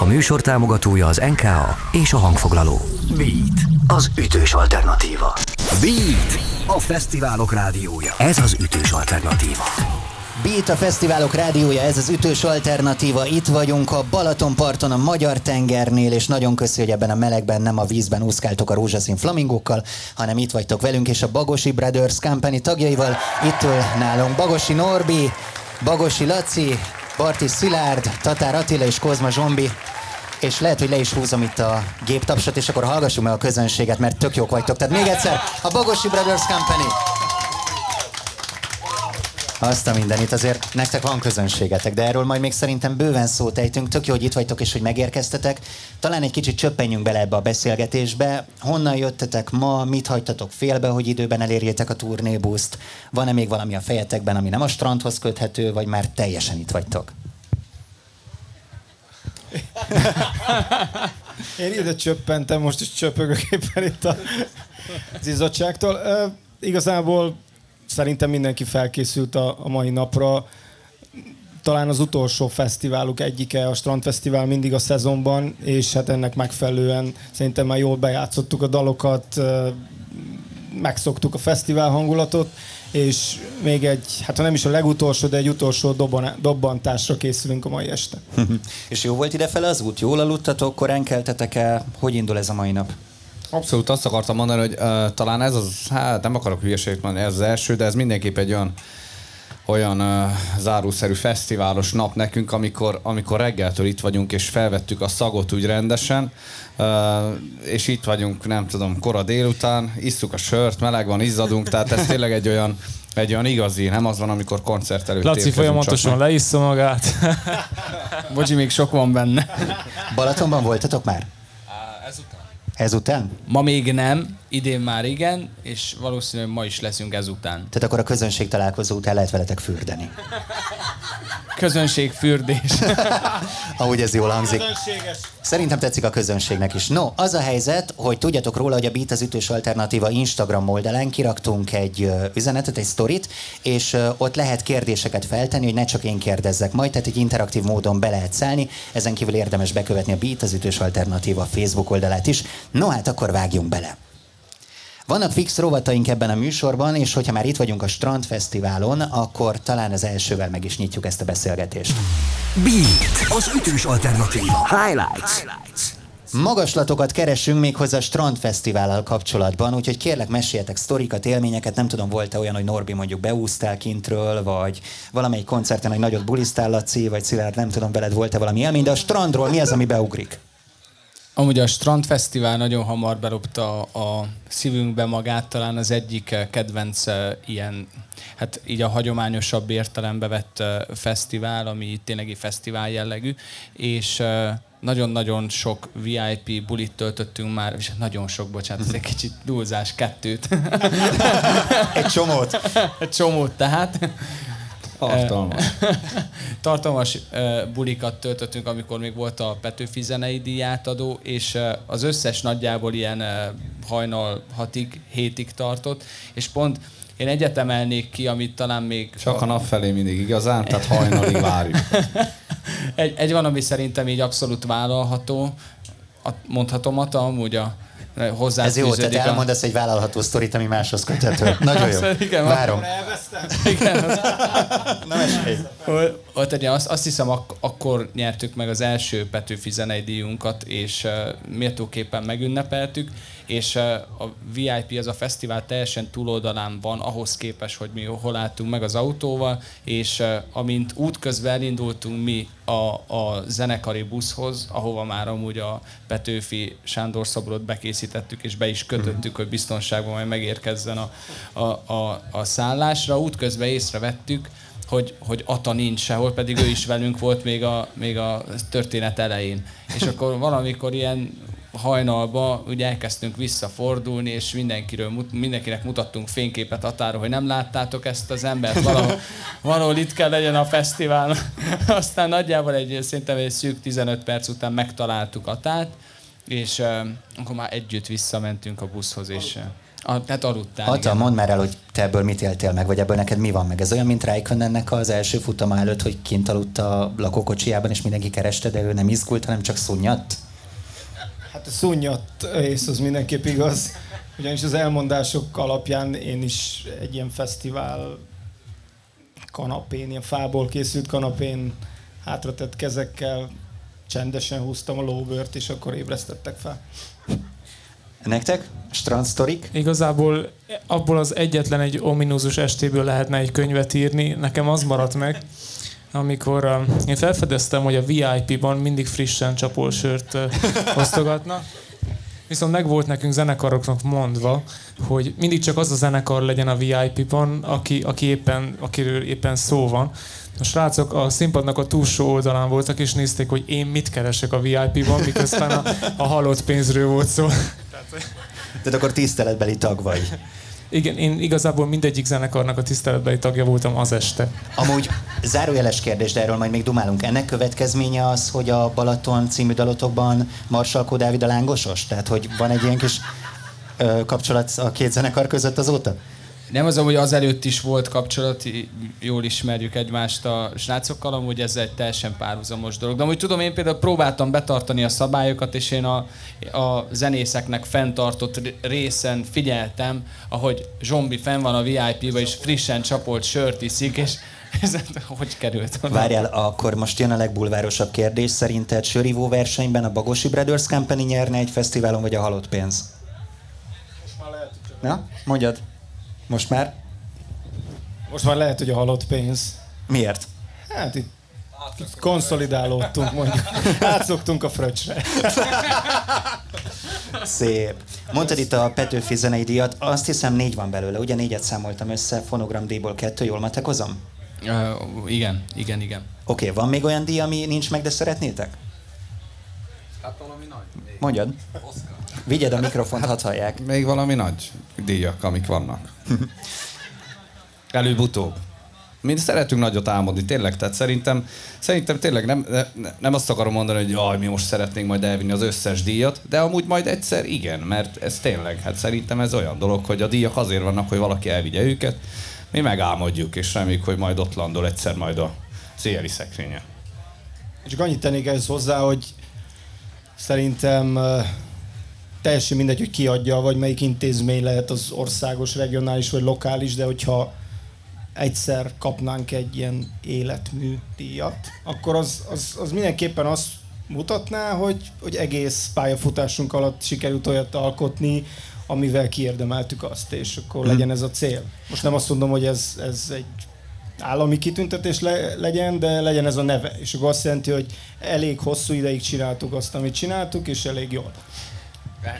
A műsor támogatója az NKA és a hangfoglaló. Beat, az ütős alternatíva. Beat, a fesztiválok rádiója. Ez az ütős alternatíva. Beat a Fesztiválok rádiója, ez az ütős alternatíva. Itt vagyunk a Balatonparton, a Magyar tengernél, és nagyon köszi, hogy ebben a melegben nem a vízben úszkáltok a rózsaszín flamingókkal, hanem itt vagytok velünk, és a Bagosi Brothers Company tagjaival. Itt ül nálunk Bagosi Norbi, Bagosi Laci, Bartis Szilárd, Tatár Attila és Kozma Zsombi. És lehet, hogy le is húzom itt a géptapsot, és akkor hallgassuk meg a közönséget, mert tök jók vagytok. Tehát még egyszer, a Bagosi Brothers Company. Azt a mindenit, azért nektek van közönségetek, de erről majd még szerintem bőven szót ejtünk. Tök jó, hogy itt vagytok és hogy megérkeztetek. Talán egy kicsit csöppenjünk bele ebbe a beszélgetésbe. Honnan jöttetek ma, mit hagytatok félbe, hogy időben elérjétek a turnébuszt? Van-e még valami a fejetekben, ami nem a strandhoz köthető, vagy már teljesen itt vagytok? Én ide csöppentem, most is csöpögök éppen itt a izzadságtól. Uh, igazából szerintem mindenki felkészült a, a mai napra. Talán az utolsó fesztiváluk egyike, a Strandfesztivál mindig a szezonban, és hát ennek megfelelően szerintem már jól bejátszottuk a dalokat, megszoktuk a fesztivál hangulatot, és még egy, hát ha nem is a legutolsó, de egy utolsó dobban, dobbantásra készülünk a mai este. és jó volt idefele az út? Jól aludtatok, korán keltetek el? Hogy indul ez a mai nap? Abszolút azt akartam mondani, hogy uh, talán ez az, hát nem akarok hülyeséget mondani, ez az első, de ez mindenképp egy olyan olyan uh, zárószerű fesztiválos nap nekünk, amikor, amikor reggeltől itt vagyunk, és felvettük a szagot úgy rendesen, uh, és itt vagyunk, nem tudom, kora délután, isszuk a sört, meleg van, izzadunk, tehát ez tényleg egy olyan, egy olyan igazi, nem az van, amikor koncert előtt Laci folyamatosan leissza magát. Bocsi, még sok van benne. Balatonban voltatok már? Ezután. Ma még nem, idén már igen, és valószínűleg ma is leszünk ezután. Tehát akkor a közönség találkozó után lehet veletek fürdeni. Közönségfürdés. Ahogy ez jól hangzik. Szerintem tetszik a közönségnek is. No, az a helyzet, hogy tudjatok róla, hogy a Beat az ütős alternatíva Instagram oldalán kiraktunk egy üzenetet, egy sztorit, és ott lehet kérdéseket feltenni, hogy ne csak én kérdezzek majd, tehát egy interaktív módon be lehet szállni. Ezen kívül érdemes bekövetni a Beat az ütős alternatíva Facebook oldalát is. No hát akkor vágjunk bele. Vannak fix rovataink ebben a műsorban, és hogyha már itt vagyunk a Strand Fesztiválon, akkor talán az elsővel meg is nyitjuk ezt a beszélgetést. Beat, az ütős alternatíva. Highlights. Magaslatokat keresünk még hozzá a Strand Fesztivállal kapcsolatban, úgyhogy kérlek meséljetek sztorikat, élményeket, nem tudom, volt-e olyan, hogy Norbi mondjuk beúztál kintről, vagy valamelyik koncerten egy nagyot bulisztál, Laci, vagy Szilárd, nem tudom, veled volt-e valami élmény, de a strandról mi az, ami beugrik? Amúgy a Strandfesztivál nagyon hamar belopta a szívünkbe magát, talán az egyik eh, kedvenc eh, ilyen, hát így a hagyományosabb értelembe vett eh, fesztivál, ami tényleg egy fesztivál jellegű, és nagyon-nagyon sok VIP bulit töltöttünk már, és nagyon sok, bocsánat, ez egy kicsit túlzás, kettőt. egy csomót. egy csomót tehát. Tartalmas. Tartalmas bulikat töltöttünk, amikor még volt a Petőfi zenei díjátadó, és az összes nagyjából ilyen hajnal hatig, hétig tartott, és pont én egyetemelnék ki, amit talán még... Csak a nap felé mindig igazán, tehát hajnalig várjuk. egy, egy van, ami szerintem így abszolút vállalható, mondhatom, amúgy a hozzá. Ez jó, tehát elmondasz egy vállalható sztorit, ami máshoz köthető. Nagyon jó. Igen, Várom. Igen. Nem esély. Ott egy, azt, azt hiszem, ak- akkor nyertük meg az első Petőfi zenei díjunkat, és uh, méltóképpen megünnepeltük, és a VIP, az a fesztivál teljesen túloldalán van ahhoz képest, hogy mi hol álltunk meg az autóval, és amint útközben elindultunk mi a, a zenekari buszhoz, ahova már amúgy a Petőfi Sándor szobrot bekészítettük, és be is kötöttük, hogy biztonságban majd megérkezzen a, a, a, a szállásra. Útközben észrevettük, hogy, hogy Ata nincs sehol, pedig ő is velünk volt még a, még a történet elején. És akkor valamikor ilyen hajnalba ugye elkezdtünk visszafordulni, és mindenkiről, mindenkinek mutattunk fényképet Atáról, hogy nem láttátok ezt az embert, valahol, valahol itt kell legyen a fesztivál. Aztán nagyjából egy, szerintem egy szűk 15 perc után megtaláltuk Atát, és uh, akkor már együtt visszamentünk a buszhoz, és uh, A, tehát aludtál, Ata, mondd már el, hogy te ebből mit éltél meg, vagy ebből neked mi van meg. Ez olyan, mint Raikkonennek az első futama előtt, hogy kint aludt a lakókocsiában, és mindenki kereste, de ő nem izgult, hanem csak szunnyadt? Hát a szunnyadt ész az mindenképp igaz. Ugyanis az elmondások alapján én is egy ilyen fesztivál kanapén, ilyen fából készült kanapén hátratett kezekkel csendesen húztam a lóbört, és akkor ébresztettek fel. Nektek? Strandsztorik? Igazából abból az egyetlen egy ominózus estéből lehetne egy könyvet írni. Nekem az maradt meg, amikor uh, én felfedeztem, hogy a VIP-ban mindig frissen csapol sört uh, osztogatnak. Viszont meg volt nekünk zenekaroknak mondva, hogy mindig csak az a zenekar legyen a VIP-ban, aki, aki éppen, akiről éppen szó van. A srácok a színpadnak a túlsó oldalán voltak, és nézték, hogy én mit keresek a VIP-ban, miközben a, a halott pénzről volt szó. Tehát akkor tiszteletbeli tag vagy. Igen, én igazából mindegyik zenekarnak a tiszteletbeli tagja voltam az este. Amúgy zárójeles kérdés, de erről majd még dumálunk. Ennek következménye az, hogy a Balaton című dalotokban Marsalkó Dávid a lángosos? Tehát, hogy van egy ilyen kis ö, kapcsolat a két zenekar között azóta? Nem az, hogy azelőtt is volt kapcsolat, jól ismerjük egymást a srácokkal, amúgy ez egy teljesen párhuzamos dolog. De amúgy tudom, én például próbáltam betartani a szabályokat, és én a, a zenészeknek fenntartott részen figyeltem, ahogy Zsombi fenn van a VIP-ba, és frissen csapolt sört iszik, és ez hogy került oda? Várjál, akkor most jön a legbulvárosabb kérdés. Szerinted sörívó versenyben a Bagosi Brothers Company nyerne egy fesztiválon, vagy a halott pénz? Na, mondjad. Most már? Most már lehet, hogy a halott pénz. Miért? Hát itt konszolidálódtunk mondjuk. Átszoktunk a fröccsre. Szép. Mondtad itt a Petőfi zenei díjat, azt hiszem négy van belőle, ugye négyet számoltam össze, fonogram díjból kettő, jól matekozom? Uh, igen, igen, igen. Oké, okay, van még olyan díj, ami nincs meg, de szeretnétek? Hát valami nagy. Mondjad. Oscar. Vigyed a mikrofont, hát, hadd hallják. Még valami nagy díjak, amik vannak. Előbb-utóbb. Mi szeretünk nagyot álmodni, tényleg, tehát szerintem, szerintem tényleg nem, nem azt akarom mondani, hogy jaj, mi most szeretnénk majd elvinni az összes díjat, de amúgy majd egyszer igen, mert ez tényleg, hát szerintem ez olyan dolog, hogy a díjak azért vannak, hogy valaki elvigye őket, mi megálmodjuk, és reméljük, hogy majd ott landol egyszer majd a széli szekrénye. Csak annyit tennék ehhez hozzá, hogy szerintem teljesen mindegy, hogy kiadja, vagy melyik intézmény lehet az országos, regionális vagy lokális, de hogyha egyszer kapnánk egy ilyen életmű díjat, akkor az, az, az mindenképpen azt mutatná, hogy, hogy egész pályafutásunk alatt sikerült olyat alkotni, amivel kiérdemeltük azt, és akkor hmm. legyen ez a cél. Most nem azt mondom, hogy ez, ez egy állami kitüntetés le, legyen, de legyen ez a neve. És akkor azt jelenti, hogy elég hosszú ideig csináltuk azt, amit csináltuk, és elég jól.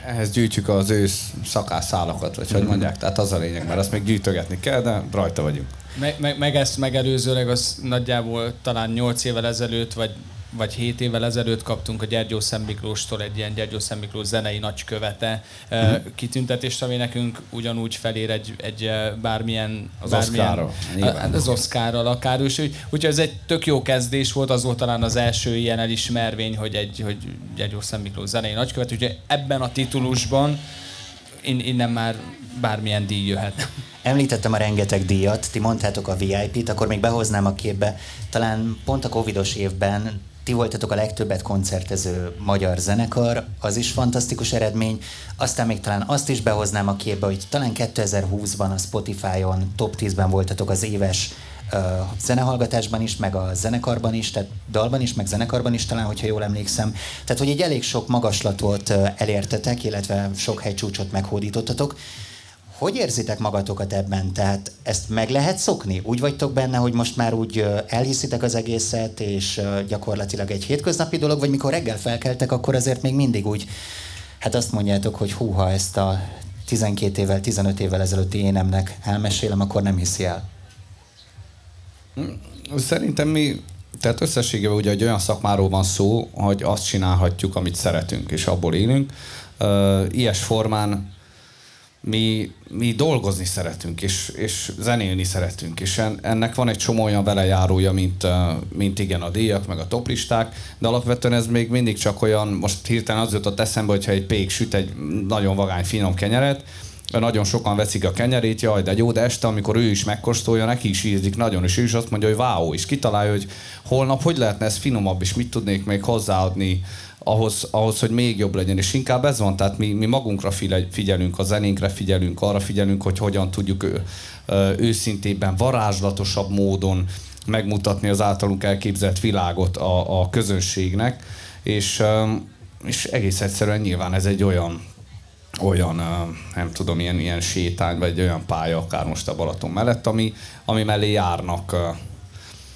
Ehhez gyűjtjük az ősz szakászálakat, vagy hogy mondják, tehát az a lényeg, mert azt még gyűjtögetni kell, de rajta vagyunk. Meg, meg, meg ezt megelőzőleg az nagyjából talán 8 évvel ezelőtt, vagy vagy 7 évvel ezelőtt kaptunk a Gyergyó Szent Miklóstól egy ilyen Gyergyó Szent Miklós zenei nagykövete uh-huh. kitüntetést, ami nekünk ugyanúgy felér egy, egy bármilyen... Az bármilyen. Az Oszkárral akár. Úgyhogy úgy, ez egy tök jó kezdés volt, az volt talán az első ilyen elismervény, hogy egy hogy Gyergyó Szent Miklós zenei nagykövet. Úgyhogy ebben a titulusban innen már bármilyen díj jöhet. Említettem a rengeteg díjat, ti mondtátok a VIP-t, akkor még behoznám a képbe. Talán pont a covidos évben ti voltatok a legtöbbet koncertező magyar zenekar, az is fantasztikus eredmény. Aztán még talán azt is behoznám a képbe, hogy talán 2020-ban a Spotify-on top 10-ben voltatok az éves uh, zenehallgatásban is, meg a zenekarban is, tehát dalban is, meg zenekarban is talán, hogyha jól emlékszem. Tehát, hogy egy elég sok magaslatot elértetek, illetve sok hegycsúcsot meghódítottatok. Hogy érzitek magatokat ebben? Tehát ezt meg lehet szokni? Úgy vagytok benne, hogy most már úgy elhiszitek az egészet, és gyakorlatilag egy hétköznapi dolog, vagy mikor reggel felkeltek, akkor azért még mindig úgy, hát azt mondjátok, hogy húha, ezt a 12 évvel, 15 évvel ezelőtti énemnek elmesélem, akkor nem hiszi el. Szerintem mi, tehát összességében ugye egy olyan szakmáról van szó, hogy azt csinálhatjuk, amit szeretünk, és abból élünk. Ilyes formán mi, mi dolgozni szeretünk, és, és zenélni szeretünk, és en, ennek van egy csomó olyan belejárója, mint, mint igen a díjak, meg a toplisták, de alapvetően ez még mindig csak olyan, most hirtelen az jutott eszembe, hogyha egy pék süt egy nagyon vagány, finom kenyeret, nagyon sokan veszik a kenyerét, jaj, de jó, de este, amikor ő is megkóstolja, neki is ízik nagyon, és ő is azt mondja, hogy váó, és kitalálja, hogy holnap hogy lehetne ez finomabb, és mit tudnék még hozzáadni ahhoz, ahhoz, hogy még jobb legyen. És inkább ez van, tehát mi, mi magunkra figyelünk, a zenénkre figyelünk, arra figyelünk, hogy hogyan tudjuk ő, őszintében, varázslatosabb módon megmutatni az általunk elképzelt világot a, a közönségnek, és, és egész egyszerűen nyilván ez egy olyan olyan, nem tudom, ilyen, ilyen sétány, vagy olyan pálya, akár most a Balaton mellett, ami, ami mellé járnak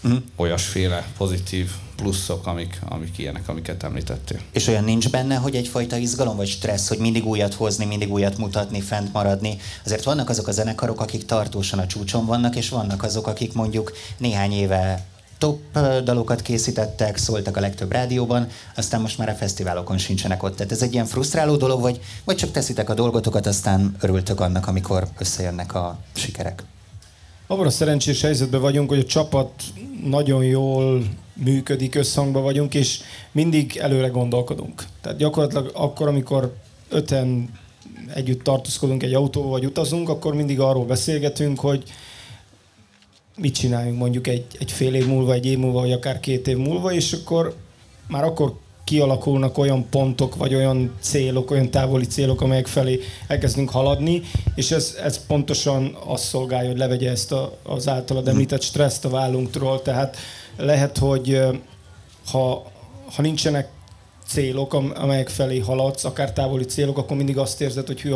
uh, olyasféle pozitív pluszok, amik, amik ilyenek, amiket említettél. És olyan nincs benne, hogy egyfajta izgalom vagy stressz, hogy mindig újat hozni, mindig újat mutatni, fent maradni. Azért vannak azok a zenekarok, akik tartósan a csúcson vannak, és vannak azok, akik mondjuk néhány éve top dalokat készítettek, szóltak a legtöbb rádióban, aztán most már a fesztiválokon sincsenek ott. Tehát ez egy ilyen frusztráló dolog, vagy, vagy csak teszitek a dolgotokat, aztán örültök annak, amikor összejönnek a sikerek? Abban a szerencsés helyzetben vagyunk, hogy a csapat nagyon jól működik, összhangban vagyunk, és mindig előre gondolkodunk. Tehát gyakorlatilag akkor, amikor öten együtt tartózkodunk egy autóval, vagy utazunk, akkor mindig arról beszélgetünk, hogy mit csináljunk mondjuk egy, egy fél év múlva, egy év múlva, vagy akár két év múlva, és akkor már akkor kialakulnak olyan pontok, vagy olyan célok, olyan távoli célok, amelyek felé elkezdünk haladni, és ez, ez pontosan azt szolgálja, hogy levegye ezt a, az általad említett stresszt a vállunkról. Tehát lehet, hogy ha, ha nincsenek célok, amelyek felé haladsz, akár távoli célok, akkor mindig azt érzed, hogy hű,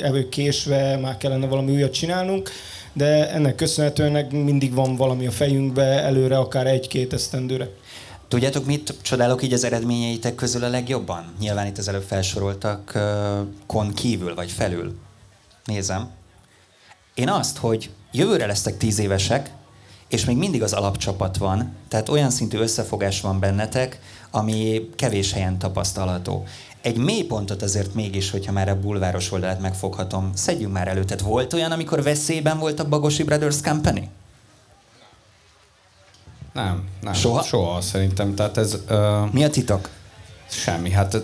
elő késve, már kellene valami újat csinálnunk, de ennek köszönhetően mindig van valami a fejünkbe előre, akár egy-két esztendőre. Tudjátok, mit csodálok így az eredményeitek közül a legjobban? Nyilván itt az előbb felsoroltak kon kívül vagy felül. Nézem. Én azt, hogy jövőre lesztek tíz évesek, és még mindig az alapcsapat van, tehát olyan szintű összefogás van bennetek, ami kevés helyen tapasztalható. Egy mélypontot azért mégis, hogyha már a bulváros oldalát megfoghatom, szedjünk már elő. Tehát volt olyan, amikor veszélyben volt a Bagosi Brothers Company? Nem, nem. Soha? Soha szerintem. Tehát ez, uh, Mi a titok? Semmi. Hát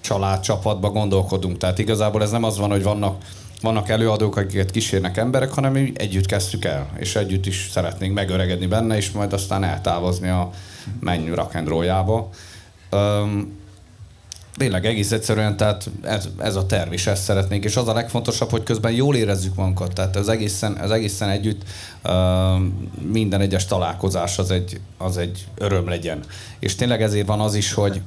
családcsapatban gondolkodunk. Tehát igazából ez nem az van, hogy vannak vannak előadók, akiket kísérnek emberek, hanem mi együtt kezdtük el, és együtt is szeretnénk megöregedni benne, és majd aztán eltávozni a menny rock'n'rolljába. Um, tényleg egész egyszerűen, tehát ez, ez a terv is, ezt szeretnénk, és az a legfontosabb, hogy közben jól érezzük magunkat, tehát az egészen, az egészen együtt uh, minden egyes találkozás az egy, az egy öröm legyen. És tényleg ezért van az is, hogy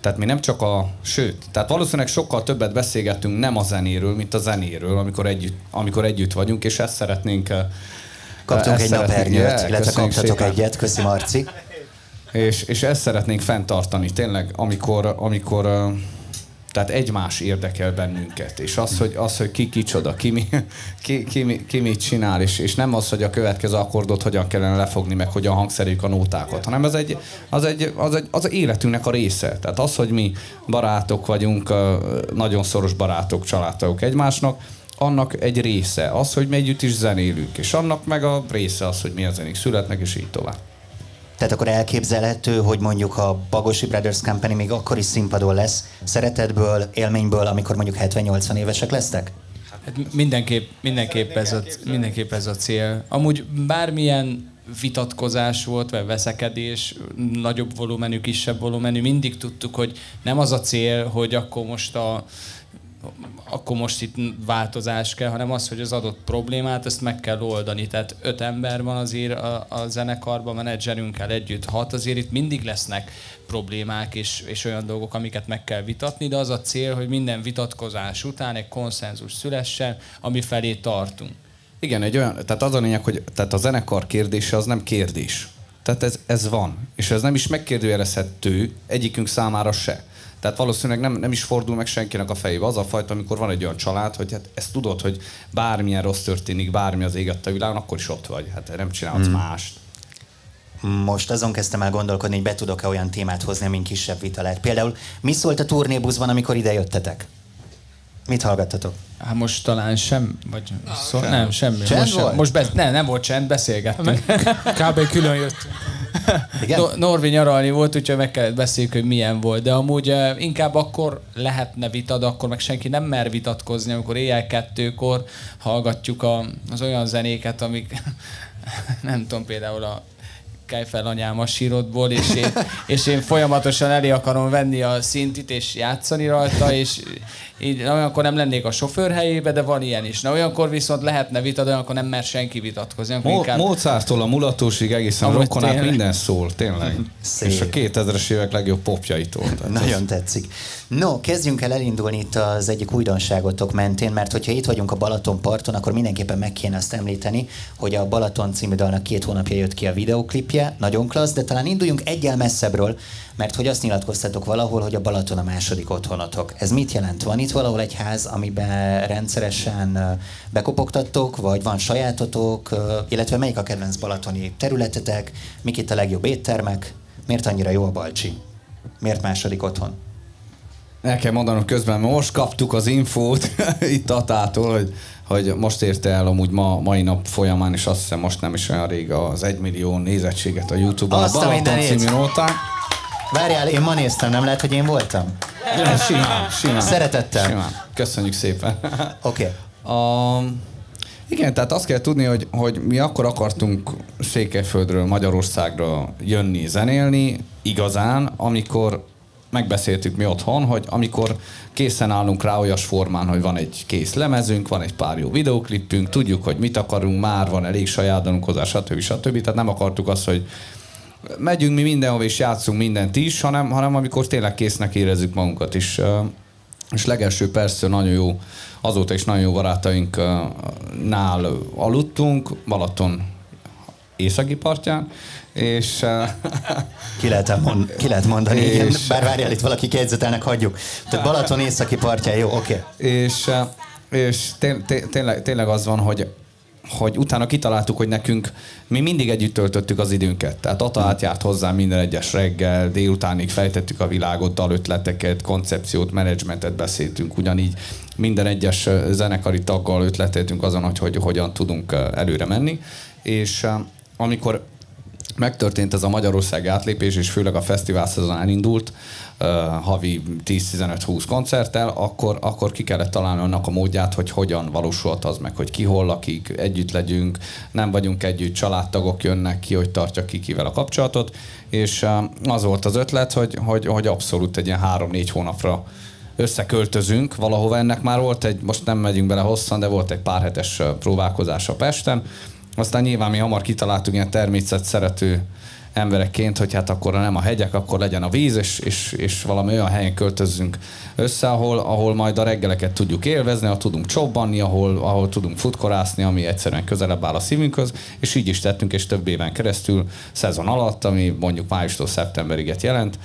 tehát mi nem csak a, sőt, tehát valószínűleg sokkal többet beszélgetünk nem a zenéről, mint a zenéről, amikor együtt, amikor együtt vagyunk, és ezt szeretnénk Kaptunk ezt egy napernyőt, illetve kaptatok szépen. egyet, köszi Marci. És, és ezt szeretnénk fenntartani tényleg, amikor, amikor tehát egymás érdekel bennünket, és az, hogy, az, hogy ki kicsoda, ki, mi, ki, ki, ki mit csinál, és, és nem az, hogy a következő akkordot hogyan kellene lefogni, meg hogyan hangszerűk a nótákat, hanem az egy, az, egy, az, egy, az életünknek a része. Tehát az, hogy mi barátok vagyunk, nagyon szoros barátok, családtagok egymásnak, annak egy része az, hogy mi együtt is zenélünk, és annak meg a része az, hogy milyen zenék születnek, és így tovább. Tehát akkor elképzelhető, hogy mondjuk a Bagosi Brothers Company még akkor is színpadon lesz, szeretetből, élményből, amikor mondjuk 70-80 évesek lesztek? Hát mindenképp, mindenképp, ez a, mindenképp ez a cél. Amúgy bármilyen vitatkozás volt, vagy veszekedés, nagyobb volumenű, kisebb volumenű, mindig tudtuk, hogy nem az a cél, hogy akkor most a akkor most itt változás kell, hanem az, hogy az adott problémát, ezt meg kell oldani. Tehát öt ember van azért a, a zenekarban, menedzserünkkel együtt hat, azért itt mindig lesznek problémák és, és olyan dolgok, amiket meg kell vitatni, de az a cél, hogy minden vitatkozás után egy konszenzus szülessen, ami felé tartunk. Igen, egy olyan, tehát az a lényeg, hogy tehát a zenekar kérdése az nem kérdés. Tehát ez, ez van. És ez nem is megkérdőjelezhető egyikünk számára se. Tehát valószínűleg nem, nem is fordul meg senkinek a fejébe. Az a fajta, amikor van egy olyan család, hogy hát ezt tudod, hogy bármilyen rossz történik, bármi az égett a világon, akkor is ott vagy. Hát nem csinálhatsz hmm. mást. Most azon kezdtem el gondolkodni, hogy be tudok-e olyan témát hozni, amin kisebb vita lehet. Például mi szólt a turnébuszban, amikor ide jöttetek? Mit hallgattatok? Hát most talán sem, vagy szó, sem. nem, semmi. Csend most, volt? most be, nem, nem volt csend, beszélgettünk. Kb. külön jöttünk. Igen? No, Norvi nyaralni volt, úgyhogy meg kellett beszéljük, hogy milyen volt. De amúgy uh, inkább akkor lehetne vita, de akkor meg senki nem mer vitatkozni, amikor éjjel kettőkor hallgatjuk a, az olyan zenéket, amik nem tudom, például a kelj fel anyám a sírodból, és én, és én folyamatosan elé akarom venni a szintit, és játszani rajta, és így na, olyankor nem lennék a sofőr helyébe, de van ilyen is. Na olyankor viszont lehetne vita, de olyankor nem mer senki vitatkozni. Mo- inkább... Mozarttól a mulatósig egészen a rokkonát minden szól, tényleg. Szép. És a 2000-es évek legjobb popjaitól. Nagyon az... tetszik. No, kezdjünk el elindulni itt az egyik újdonságotok mentén, mert hogyha itt vagyunk a Balaton parton, akkor mindenképpen meg kéne azt említeni, hogy a Balaton című dalnak két hónapja jött ki a videoklipje, nagyon klassz, de talán induljunk egyel messzebbről, mert hogy azt nyilatkoztatok valahol, hogy a Balaton a második otthonotok. Ez mit jelent? Van itt valahol egy ház, amiben rendszeresen bekopogtattok, vagy van sajátotok, illetve melyik a kedvenc balatoni területetek, mik itt a legjobb éttermek, miért annyira jó a Balcsi? Miért második otthon? El kell mondanom közben, most kaptuk az infót itt Atától, hogy, hogy most érte el amúgy ma, mai nap folyamán, és azt hiszem most nem is olyan rég az egymillió nézettséget a Youtube-on. Azt a Balaton című nótán. Várjál, én ma néztem, nem lehet, hogy én voltam? Ja, simán, simán. Szeretettel. Simán. Köszönjük szépen. Oké. Okay. Um, igen, tehát azt kell tudni, hogy, hogy mi akkor akartunk Székelyföldről, Magyarországra jönni, zenélni, igazán, amikor megbeszéltük mi otthon, hogy amikor készen állunk rá olyas formán, hogy van egy kész lemezünk, van egy pár jó videoklipünk, tudjuk, hogy mit akarunk, már van elég saját hozzá, stb. stb. Tehát nem akartuk azt, hogy megyünk mi mindenhol és játszunk mindent is, hanem, hanem amikor tényleg késznek érezzük magunkat is. És legelső persze nagyon jó, azóta is nagyon jó barátainknál aludtunk, Balaton északi partján, és... ki, lehet mond, ki lehet mondani, és, igen, bár várjál, itt valaki kétzetelnek, hagyjuk. Tehát Balaton északi partján, jó, oké. Okay. És, és té- té- tényleg, tényleg az van, hogy hogy utána kitaláltuk, hogy nekünk mi mindig együtt töltöttük az időnket. Tehát Ata átjárt hozzá minden egyes reggel, délutánig fejtettük a világot, ötleteket, koncepciót, menedzsmentet beszéltünk, ugyanígy minden egyes zenekari taggal ötleteltünk azon, hogy, hogy hogyan tudunk előre menni. És amikor megtörtént ez a Magyarország átlépés, és főleg a fesztivál szezon elindult, uh, havi 10-15-20 koncerttel, akkor, akkor ki kellett találni annak a módját, hogy hogyan valósulhat az meg, hogy ki hol lakik, együtt legyünk, nem vagyunk együtt, családtagok jönnek ki, hogy tartja ki kivel a kapcsolatot, és uh, az volt az ötlet, hogy, hogy, hogy abszolút egy ilyen 3-4 hónapra összeköltözünk valahova. Ennek már volt egy, most nem megyünk bele hosszan, de volt egy pár hetes próbálkozás a Pesten, aztán nyilván mi hamar kitaláltunk ilyen természet szerető emberekként, hogy hát akkor nem a hegyek, akkor legyen a víz, és, és, és valami olyan helyen költözzünk össze, ahol, ahol majd a reggeleket tudjuk élvezni, ahol tudunk csobbanni, ahol, ahol tudunk futkorászni, ami egyszerűen közelebb áll a szívünkhöz, és így is tettünk, és több éven keresztül, szezon alatt, ami mondjuk májustól szeptemberig jelent,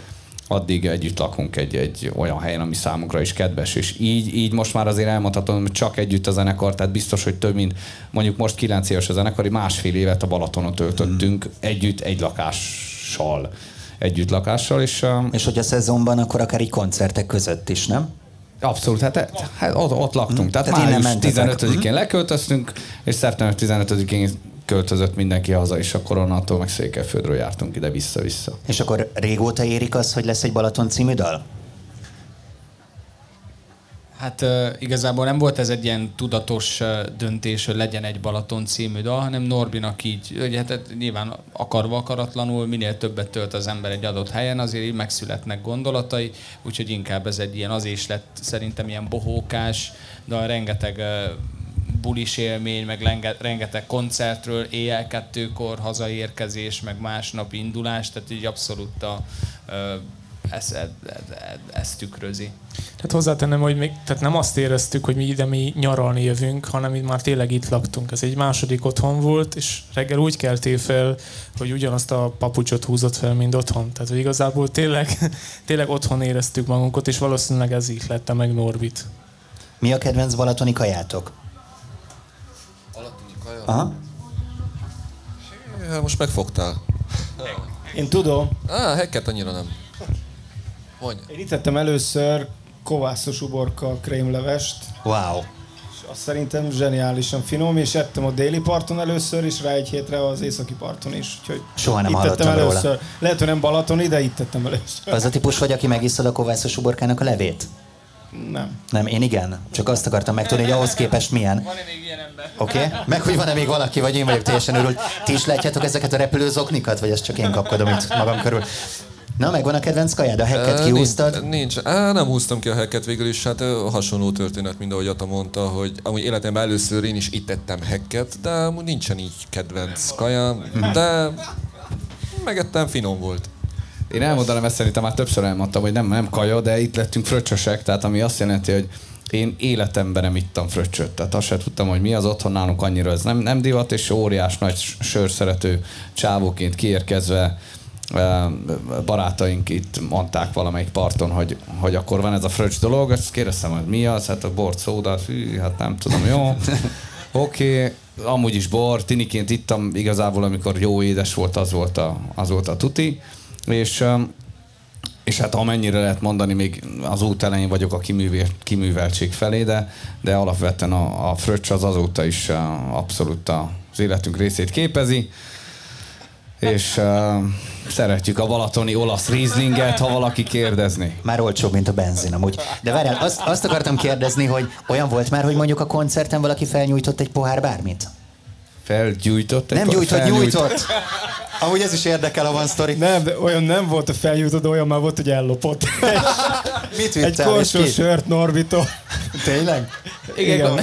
addig együtt lakunk egy, egy olyan helyen, ami számunkra is kedves, és így, így most már azért elmondhatom, hogy csak együtt a zenekar, tehát biztos, hogy több mint mondjuk most 9 éves a zenekar, másfél évet a Balatonon töltöttünk mm. együtt egy lakással, együtt lakással, és... És hogy a szezonban akkor akár így koncertek között is, nem? Abszolút, hát, hát ott, ott laktunk. Mm. Tehát, tehát május 15-én mm. leköltöztünk, és szeptember 15-én költözött mindenki haza, és akkor onnantól meg Székelyföldről jártunk ide vissza-vissza. És akkor régóta érik az, hogy lesz egy Balaton című dal? Hát uh, igazából nem volt ez egy ilyen tudatos uh, döntés, hogy legyen egy Balaton című dal, hanem Norbinak így, hogy hát, hát nyilván akarva akaratlanul, minél többet tölt az ember egy adott helyen, azért így megszületnek gondolatai, úgyhogy inkább ez egy ilyen, az is lett szerintem ilyen bohókás, de rengeteg uh, bulis élmény, meg rengeteg koncertről, éjjel kettőkor hazaérkezés, meg másnap indulás, tehát így abszolút a, ezt, ezt, ezt tükrözi. Tehát hozzátennem, hogy még, tehát nem azt éreztük, hogy mi ide mi nyaralni jövünk, hanem mi már tényleg itt laktunk. Ez egy második otthon volt, és reggel úgy keltél fel, hogy ugyanazt a papucsot húzott fel, mint otthon. Tehát, hogy igazából tényleg, tényleg otthon éreztük magunkat, és valószínűleg ez így lett meg Norbit. Mi a kedvenc balatoni kajátok? Aha. Ja, most megfogtál. Én tudom. Á, hekket annyira nem. Mondj. Én itt tettem először kovászos uborka krémlevest. Wow. azt szerintem zseniálisan finom, és ettem a déli parton először, és rá egy hétre az északi parton is. Úgyhogy Soha nem itt hallottam tettem róla. először. Lehet, hogy nem Balatoni, de itt tettem először. Az a típus vagy, aki megiszod a kovászos uborkának a levét? Nem. Nem, én igen. Csak azt akartam megtudni, hogy ahhoz képest milyen. Van-e még ilyen ember? Oké? Okay? Meg hogy van-e még valaki, vagy én vagyok teljesen örült. Ti is látjátok ezeket a repülőzoknikat, vagy ezt csak én kapkodom itt magam körül? Na, megvan a kedvenc kajád? A hekket kiúztad? Nincs, nincs. Á, nem húztam ki a hekket végül is, hát hasonló történet, mint ahogy Ata mondta, hogy amúgy életemben először én is itt ettem hekket, de amúgy nincsen így kedvenc kajám, de megettem, finom volt. Én elmondanám ezt szerintem már többször elmondtam, hogy nem, nem kaja, de itt lettünk fröccsösek, tehát ami azt jelenti, hogy én életemben nem ittam fröccsöt, tehát azt sem tudtam, hogy mi az otthon nálunk annyira, ez nem, nem divat, és óriás nagy sörszerető csávóként kiérkezve barátaink itt mondták valamelyik parton, hogy, hogy akkor van ez a fröccs dolog, ezt kérdeztem, hogy mi az, hát a bort, szódát, hű, hát nem tudom, jó. Oké, okay. amúgy is bor, tiniként ittam igazából, amikor jó édes volt, az volt a, az volt a tuti, és és hát amennyire lehet mondani, még az út elején vagyok a kiművél, kiműveltség felé, de, de alapvetően a, a fröccs az azóta is abszolút az életünk részét képezi. És uh, szeretjük a balatoni olasz Rieslinget, ha valaki kérdezni. Már olcsóbb, mint a benzin amúgy. De várjál, azt, azt akartam kérdezni, hogy olyan volt már, hogy mondjuk a koncerten valaki felnyújtott egy pohár bármit? Felgyújtott? Nem egy- gyújtott, felnyújt- nyújtott. Amúgy ez is érdekel, ha van sztori. Nem, de olyan nem volt a feljutó, de olyan már volt, hogy ellopott. Mit Egy vittel, és korsó sört Norbitól. Tényleg? Igen.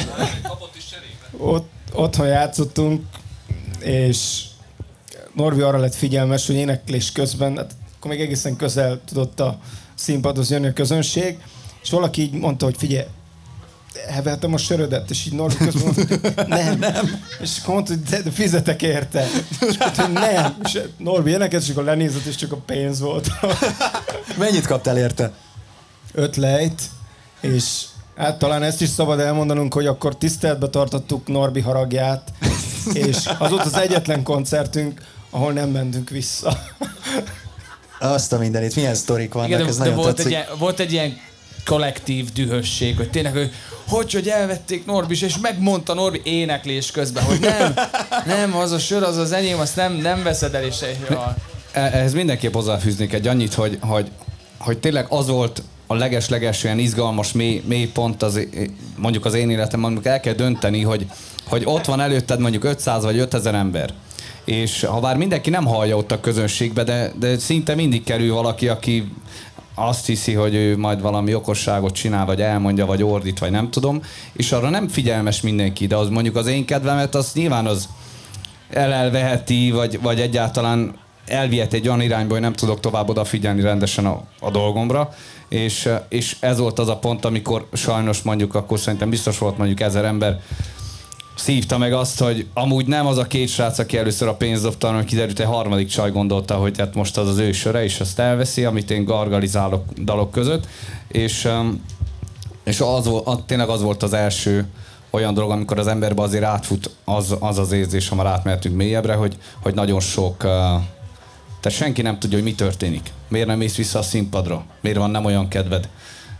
Ott, otthon játszottunk, és Norbi arra lett figyelmes, hogy éneklés közben, hát akkor még egészen közel tudott a színpadhoz jönni a közönség, és valaki így mondta, hogy figyelj, heveltem a sörödet, és így Norbi közben mondta, hogy nem, nem. És akkor mondta, hogy de, de fizetek érte. És mondta, hogy nem. És Norbi énekelt, és akkor lenézett, és csak a pénz volt. Mennyit kaptál érte? öt lejt, és hát talán ezt is szabad elmondanunk, hogy akkor tiszteletbe tartottuk Norbi haragját, és az volt az egyetlen koncertünk, ahol nem mentünk vissza. Azt a mindenit, milyen sztorik vannak, Igen, ez de, de nagyon volt, egy tetszik. ilyen, volt egy ilyen kollektív dühösség, hogy tényleg, hogy hogy, hogy elvették Norbis, és megmondta Norbi éneklés közben, hogy nem, nem, az a sör, az az enyém, azt nem, nem veszed el, és ja. E- Ehhez mindenképp hozzáfűznék egy annyit, hogy, hogy, hogy tényleg az volt a leges-leges olyan izgalmas mély, mély pont az, mondjuk az én életemben, amikor el kell dönteni, hogy, hogy ott van előtted mondjuk 500 vagy 5000 ember. És ha bár mindenki nem hallja ott a közönségbe, de, de szinte mindig kerül valaki, aki azt hiszi, hogy ő majd valami okosságot csinál, vagy elmondja, vagy ordít, vagy nem tudom, és arra nem figyelmes mindenki, de az mondjuk az én kedvemet, az nyilván az elelveheti, vagy, vagy egyáltalán elvihet egy olyan irányba, hogy nem tudok tovább odafigyelni rendesen a, a dolgomra, és, és ez volt az a pont, amikor sajnos mondjuk, akkor szerintem biztos volt mondjuk ezer ember, szívta meg azt, hogy amúgy nem az a két srác, aki először a pénzt dobta, hanem kiderült, egy harmadik csaj gondolta, hogy hát most az az ő söre, és azt elveszi, amit én gargalizálok dalok között, és, em, és az, az, tényleg az volt az első olyan dolog, amikor az emberbe azért átfut az az, az érzés, ha már átmehetünk mélyebbre, hogy, hogy nagyon sok uh, tehát senki nem tudja, hogy mi történik. Miért nem mész vissza a színpadra? Miért van nem olyan kedved?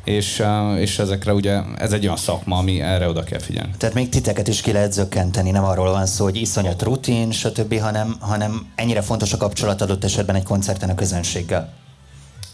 És, és ezekre ugye, ez egy olyan szakma, ami erre oda kell figyelni. Tehát még titeket is ki lehet zökkenteni, nem arról van szó, hogy iszonyat rutin, stb., hanem, hanem ennyire fontos a kapcsolat adott esetben egy koncerten a közönséggel.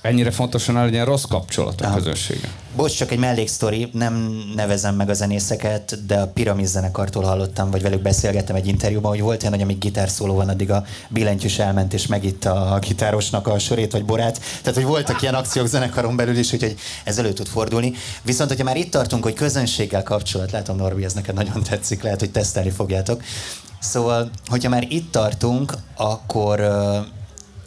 Ennyire fontosan el legyen rossz kapcsolat a Aha. közönséggel. Bocs, csak egy melléksztori, nem nevezem meg a zenészeket, de a Piramis zenekartól hallottam, vagy velük beszélgettem egy interjúban, hogy volt olyan, hogy amíg gitárszóló van, addig a billentyűs elment és megitta a gitárosnak a sörét vagy borát. Tehát, hogy voltak ilyen akciók zenekaron belül is, úgyhogy ez elő tud fordulni. Viszont, hogyha már itt tartunk, hogy közönséggel kapcsolat, látom Norbi, ez neked nagyon tetszik, lehet, hogy tesztelni fogjátok. Szóval, hogyha már itt tartunk, akkor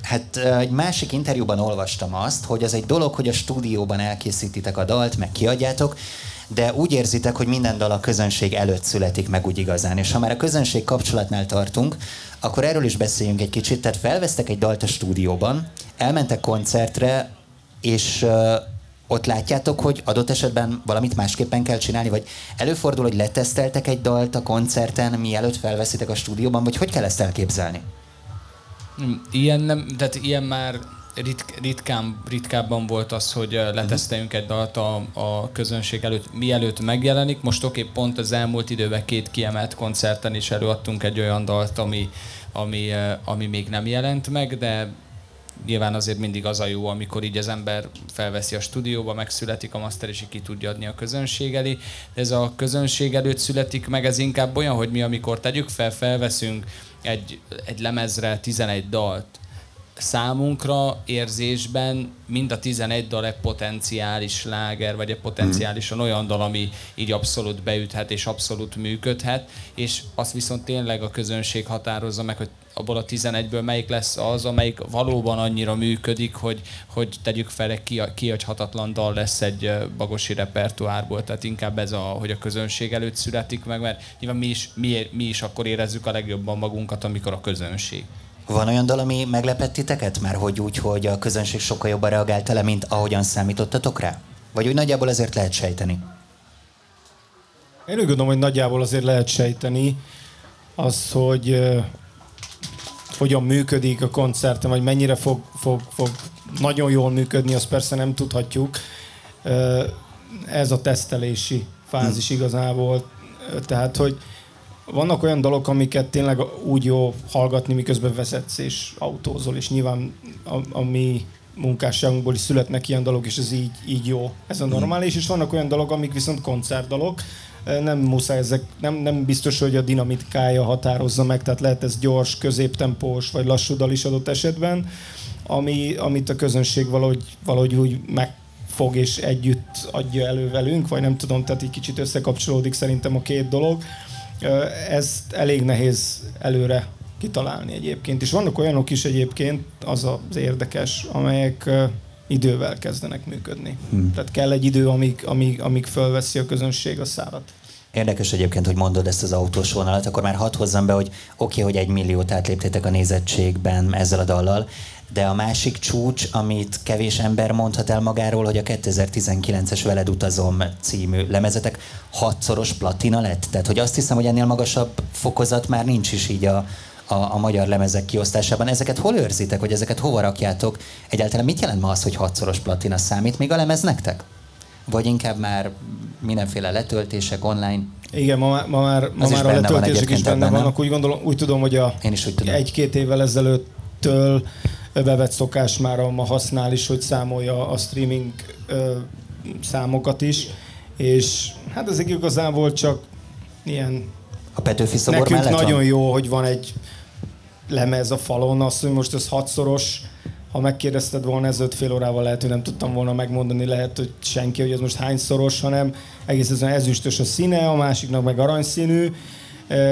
Hát egy másik interjúban olvastam azt, hogy az egy dolog, hogy a stúdióban elkészítitek a dalt, meg kiadjátok, de úgy érzitek, hogy minden dal a közönség előtt születik meg úgy igazán. És ha már a közönség kapcsolatnál tartunk, akkor erről is beszéljünk egy kicsit. Tehát felvesztek egy dalt a stúdióban, elmentek koncertre, és ott látjátok, hogy adott esetben valamit másképpen kell csinálni, vagy előfordul, hogy leteszteltek egy dalt a koncerten, mielőtt felveszitek a stúdióban, vagy hogy kell ezt elképzelni? Ilyen nem, tehát ilyen már ritk, ritkán, ritkábban volt az, hogy leteszteljünk egy dalt a, a közönség előtt, mielőtt megjelenik. Most oké, pont az elmúlt időben két kiemelt koncerten is előadtunk egy olyan dalt, ami, ami, ami még nem jelent meg, de nyilván azért mindig az a jó, amikor így az ember felveszi a stúdióba, megszületik a master, és ki tudja adni a közönség elé. De ez a közönség előtt születik meg, ez inkább olyan, hogy mi amikor tegyük fel, felveszünk egy, egy lemezre 11 dalt, számunkra érzésben mind a 11 dal egy potenciális láger, vagy egy potenciálisan olyan dal, ami így abszolút beüthet és abszolút működhet, és azt viszont tényleg a közönség határozza meg, hogy abból a 11-ből melyik lesz az, amelyik valóban annyira működik, hogy, hogy tegyük fel, egy kiagyhatatlan dal lesz egy bagosi repertoárból. Tehát inkább ez a, hogy a közönség előtt születik meg, mert nyilván mi is, mi, mi is akkor érezzük a legjobban magunkat, amikor a közönség. Van olyan dal, ami meglepett titeket? Már hogy úgy, hogy a közönség sokkal jobban reagált le, mint ahogyan számítottatok rá? Vagy úgy nagyjából azért lehet sejteni? Én úgy gondolom, hogy nagyjából azért lehet sejteni az, hogy uh, hogyan működik a koncerten, vagy mennyire fog, fog, fog nagyon jól működni, azt persze nem tudhatjuk. Uh, ez a tesztelési fázis hm. igazából. Tehát, hogy vannak olyan dolgok, amiket tényleg úgy jó hallgatni, miközben vezetsz és autózol, és nyilván a, a mi munkásságunkból is születnek ilyen dolgok, és ez így, így jó. Ez a normális, és vannak olyan dolgok, amik viszont koncertdalok, nem muszáj ezek, nem, nem biztos, hogy a dinamikája határozza meg, tehát lehet ez gyors, középtempós vagy lassú dal is adott esetben, ami, amit a közönség valahogy, valahogy úgy megfog és együtt adja elő velünk, vagy nem tudom, tehát egy kicsit összekapcsolódik szerintem a két dolog. Ezt elég nehéz előre kitalálni egyébként. És vannak olyanok is egyébként, az az érdekes, amelyek idővel kezdenek működni. Hmm. Tehát kell egy idő, amíg, amíg, amíg fölveszi a közönség a szárat. Érdekes egyébként, hogy mondod ezt az autós vonalat, akkor már hadd hozzam be, hogy oké, okay, hogy egy milliót átléptétek a nézettségben ezzel a dallal, de a másik csúcs, amit kevés ember mondhat el magáról, hogy a 2019-es Veled utazom című lemezetek hatszoros platina lett. Tehát, hogy azt hiszem, hogy ennél magasabb fokozat már nincs is így a, a, a magyar lemezek kiosztásában. Ezeket hol őrzitek, vagy ezeket hova rakjátok? Egyáltalán mit jelent ma az, hogy hatszoros platina számít még a lemez nektek? Vagy inkább már mindenféle letöltések online? Igen, ma, ma már, ma már a letöltések is benne vannak. Úgy, gondolom, úgy tudom, hogy a Én is úgy tudom. egy-két évvel ezelőttől bevett szokás már a ma használ is, hogy számolja a streaming ö, számokat is, és hát ezek igazából csak ilyen... A Petőfi szobor Nekünk mellett nagyon van? jó, hogy van egy lemez a falon, azt, hogy most ez hatszoros, ha megkérdezted volna ez öt fél órával lehet, hogy nem tudtam volna megmondani, lehet, hogy senki, hogy ez most hányszoros, hanem egész ezen ezüstös a színe, a másiknak meg aranyszínű.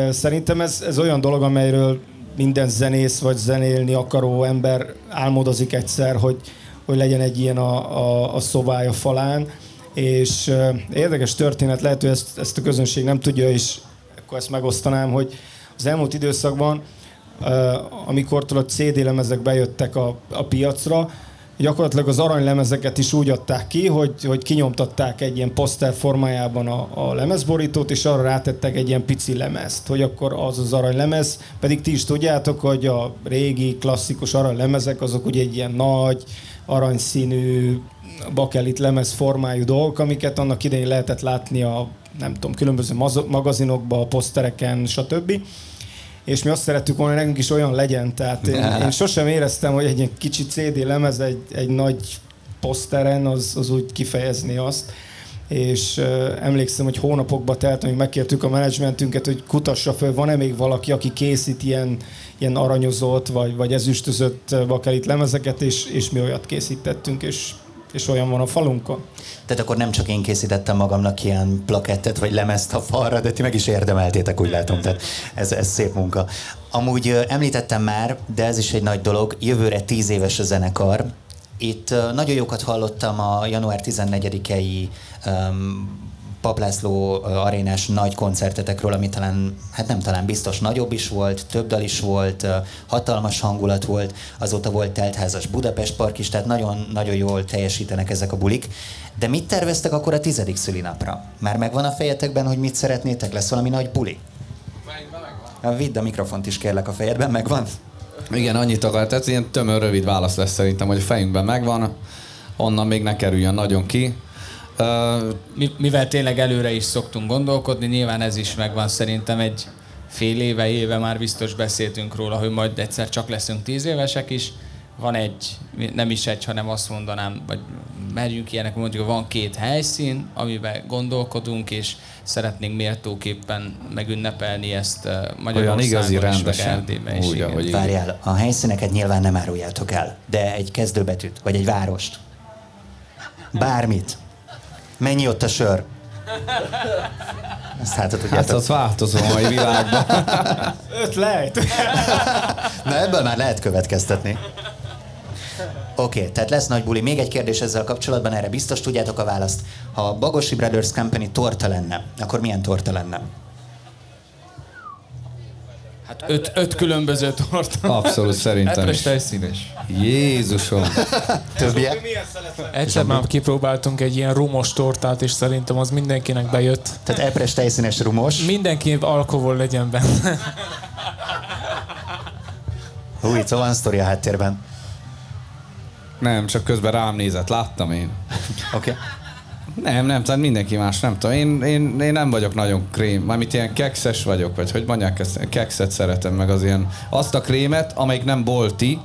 Szerintem ez, ez olyan dolog, amelyről minden zenész vagy zenélni akaró ember álmodozik egyszer, hogy, hogy legyen egy ilyen a, a, a szobája falán. És uh, érdekes történet, lehet, hogy ezt, ezt a közönség nem tudja, és akkor ezt megosztanám, hogy az elmúlt időszakban, uh, amikor a CD lemezek bejöttek a, a piacra, gyakorlatilag az aranylemezeket is úgy adták ki, hogy, hogy kinyomtatták egy ilyen poszter formájában a, a lemezborítót, és arra rátettek egy ilyen pici lemezt, hogy akkor az az aranylemez, pedig ti is tudjátok, hogy a régi klasszikus aranylemezek azok ugye egy ilyen nagy, aranyszínű, bakelit lemez formájú dolgok, amiket annak idején lehetett látni a nem tudom, különböző magazinokban, a posztereken, stb és mi azt szerettük volna, hogy nekünk is olyan legyen. Tehát én, én sosem éreztem, hogy egy ilyen kicsi CD lemez egy, egy nagy poszteren az, az úgy kifejezni azt. És uh, emlékszem, hogy hónapokba telt, hogy megkértük a menedzsmentünket, hogy kutassa föl, van-e még valaki, aki készít ilyen, ilyen aranyozott, vagy, vagy ezüstözött bakelit lemezeket, és, és mi olyat készítettünk, és és olyan van a falunkon. Tehát akkor nem csak én készítettem magamnak ilyen plakettet vagy lemezt a falra, de ti meg is érdemeltétek, úgy látom. Tehát ez, ez szép munka. Amúgy említettem már, de ez is egy nagy dolog, jövőre tíz éves a zenekar. Itt nagyon jókat hallottam a január 14-i um, Paplászló arénás nagy koncertetekről, ami talán, hát nem talán biztos nagyobb is volt, több dal is volt, hatalmas hangulat volt, azóta volt teltházas Budapest Park is, tehát nagyon, nagyon jól teljesítenek ezek a bulik. De mit terveztek akkor a tizedik szülinapra? Már megvan a fejetekben, hogy mit szeretnétek? Lesz valami nagy buli? Megvan, megvan. Vidd a mikrofont is kérlek a fejedben, megvan? Igen, annyit akar. Tehát ilyen tömör, rövid válasz lesz szerintem, hogy a fejünkben megvan, onnan még ne kerüljön nagyon ki. Mi, mivel tényleg előre is szoktunk gondolkodni, nyilván ez is megvan szerintem egy fél éve, éve már biztos beszéltünk róla, hogy majd egyszer csak leszünk tíz évesek is. Van egy, nem is egy, hanem azt mondanám, vagy merjünk ilyenek, mondjuk van két helyszín, amiben gondolkodunk, és szeretnénk méltóképpen megünnepelni ezt Magyarországon Olyan igazi rendesen. is. Úgy, ahogy Várjál, a helyszíneket nyilván nem áruljátok el, de egy kezdőbetűt, vagy egy várost. Bármit. Mennyi ott a sör? Ezt hát tudjátok. Hát az változó a mai világban. Öt lejt. Na ebből már lehet következtetni. Oké, okay, tehát lesz nagy buli. Még egy kérdés ezzel kapcsolatban, erre biztos tudjátok a választ. Ha a Bagosi Brothers Company torta lenne, akkor milyen torta lenne? Hát öt, öt különböző torta. Abszolút szerintem is. tejszínes. Jézusom. Többiek? Egyszer már kipróbáltunk egy ilyen rumos tortát, és szerintem az mindenkinek bejött. Tehát epres tejszínes rumos. Mindenki alkohol legyen benne. Hú, itt van sztori a háttérben. Nem, csak közben rám nézett, láttam én. Oké. Okay. Nem, nem, tehát mindenki más, nem tudom. Én, én, én nem vagyok nagyon krém, mármint ilyen kekszes vagyok, vagy hogy mondják ezt, kekszet szeretem, meg az ilyen, azt a krémet, amelyik nem bolti,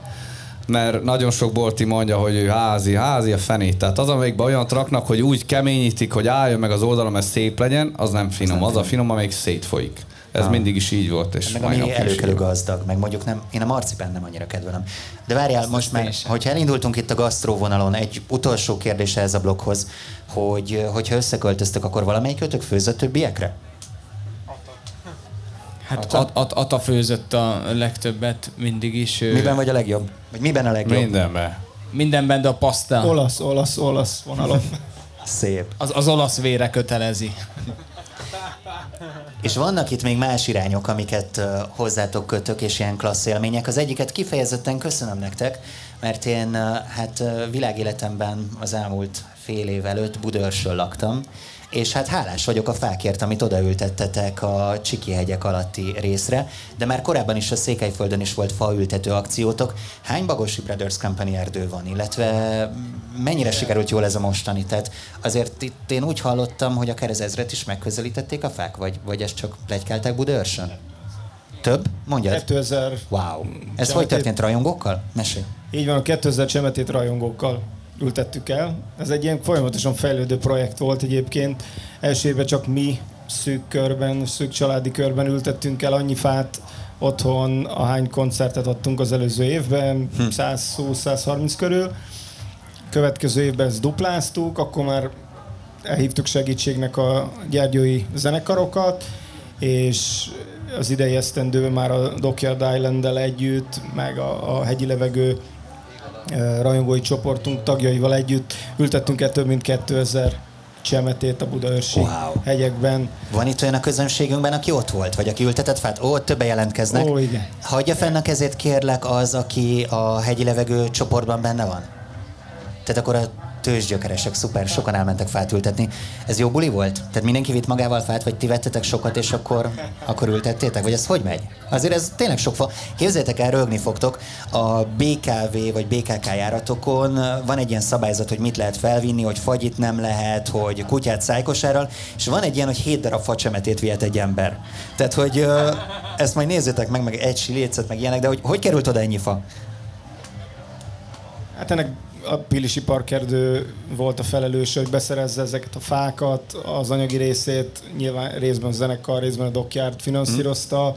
mert nagyon sok bolti mondja, hogy ő házi, házi a fenét. Tehát az, amelyikben olyan raknak, hogy úgy keményítik, hogy álljon meg az oldalon, ez szép legyen, az nem finom. Az a finom, amelyik szétfolyik. Ez ha. mindig is így volt. És meg ami előkelő gazdag, meg mondjuk nem, én a marcipán nem annyira kedvelem. De várjál, Ezt most már, hogyha elindultunk itt a gasztróvonalon, egy utolsó kérdés ez a blokkhoz, hogy hogyha összeköltöztök, akkor valamelyik főz a többiekre? Hát Ata, At, Ata főzött a legtöbbet mindig is. Miben vagy a legjobb? Vagy miben a legjobb? Mindenben. Mindenben, de a paszta. Olasz, olasz, olasz vonalon. Szép. Az, az olasz vére kötelezi. És vannak itt még más irányok, amiket uh, hozzátok kötök, és ilyen klassz élmények. Az egyiket kifejezetten köszönöm nektek, mert én uh, hát uh, világéletemben az elmúlt fél év előtt Budörsön laktam, és hát hálás vagyok a fákért, amit odaültettetek a Csiki hegyek alatti részre, de már korábban is a Székelyföldön is volt faültető akciótok. Hány Bagosi Brothers Company erdő van, illetve mennyire sikerült jól ez a mostani? Tehát azért itt én úgy hallottam, hogy a kerezezret is megközelítették a fák, vagy, vagy ezt csak plegykálták Budaörsön? Több? Mondjad. 2000... Wow. Ez hogy történt rajongókkal? Mesélj. Így van, a 2000 csemetét rajongókkal ültettük el. Ez egy ilyen folyamatosan fejlődő projekt volt egyébként. Első évben csak mi szűk körben, szűk családi körben ültettünk el annyi fát otthon, ahány koncertet adtunk az előző évben, hm. 120-130 körül. Következő évben ezt dupláztuk, akkor már elhívtuk segítségnek a gyergyói zenekarokat, és az idei esztendőben már a Dockyard island együtt, meg a, a hegyi levegő rajongói csoportunk tagjaival együtt ültettünk el több mint 2000 csemetét a Budaörsi wow. hegyekben. Van itt olyan a közönségünkben, aki ott volt, vagy aki ültetett fát? Ó, többen jelentkeznek. Ó, igen. Hagyja fenn a kezét, kérlek, az, aki a hegyi levegő csoportban benne van. Tehát akkor a tőzsgyökeresek, szuper, sokan elmentek fát ültetni. Ez jó buli volt? Tehát mindenki vitt magával fát, vagy ti vettetek sokat, és akkor, akkor ültettétek? Vagy ez hogy megy? Azért ez tényleg sok fa. Képzeljétek el, rögni fogtok. A BKV vagy BKK járatokon van egy ilyen szabályzat, hogy mit lehet felvinni, hogy fagyit nem lehet, hogy kutyát szájkosárral, és van egy ilyen, hogy hét darab facsemetét vihet egy ember. Tehát, hogy ezt majd nézzétek meg, meg egy silécet, meg ilyenek, de hogy, hogy került oda ennyi fa? Hát ennek a Pilisi Parkerdő volt a felelős, hogy beszerezze ezeket a fákat, az anyagi részét nyilván részben a zenekar, részben a dokjárt finanszírozta.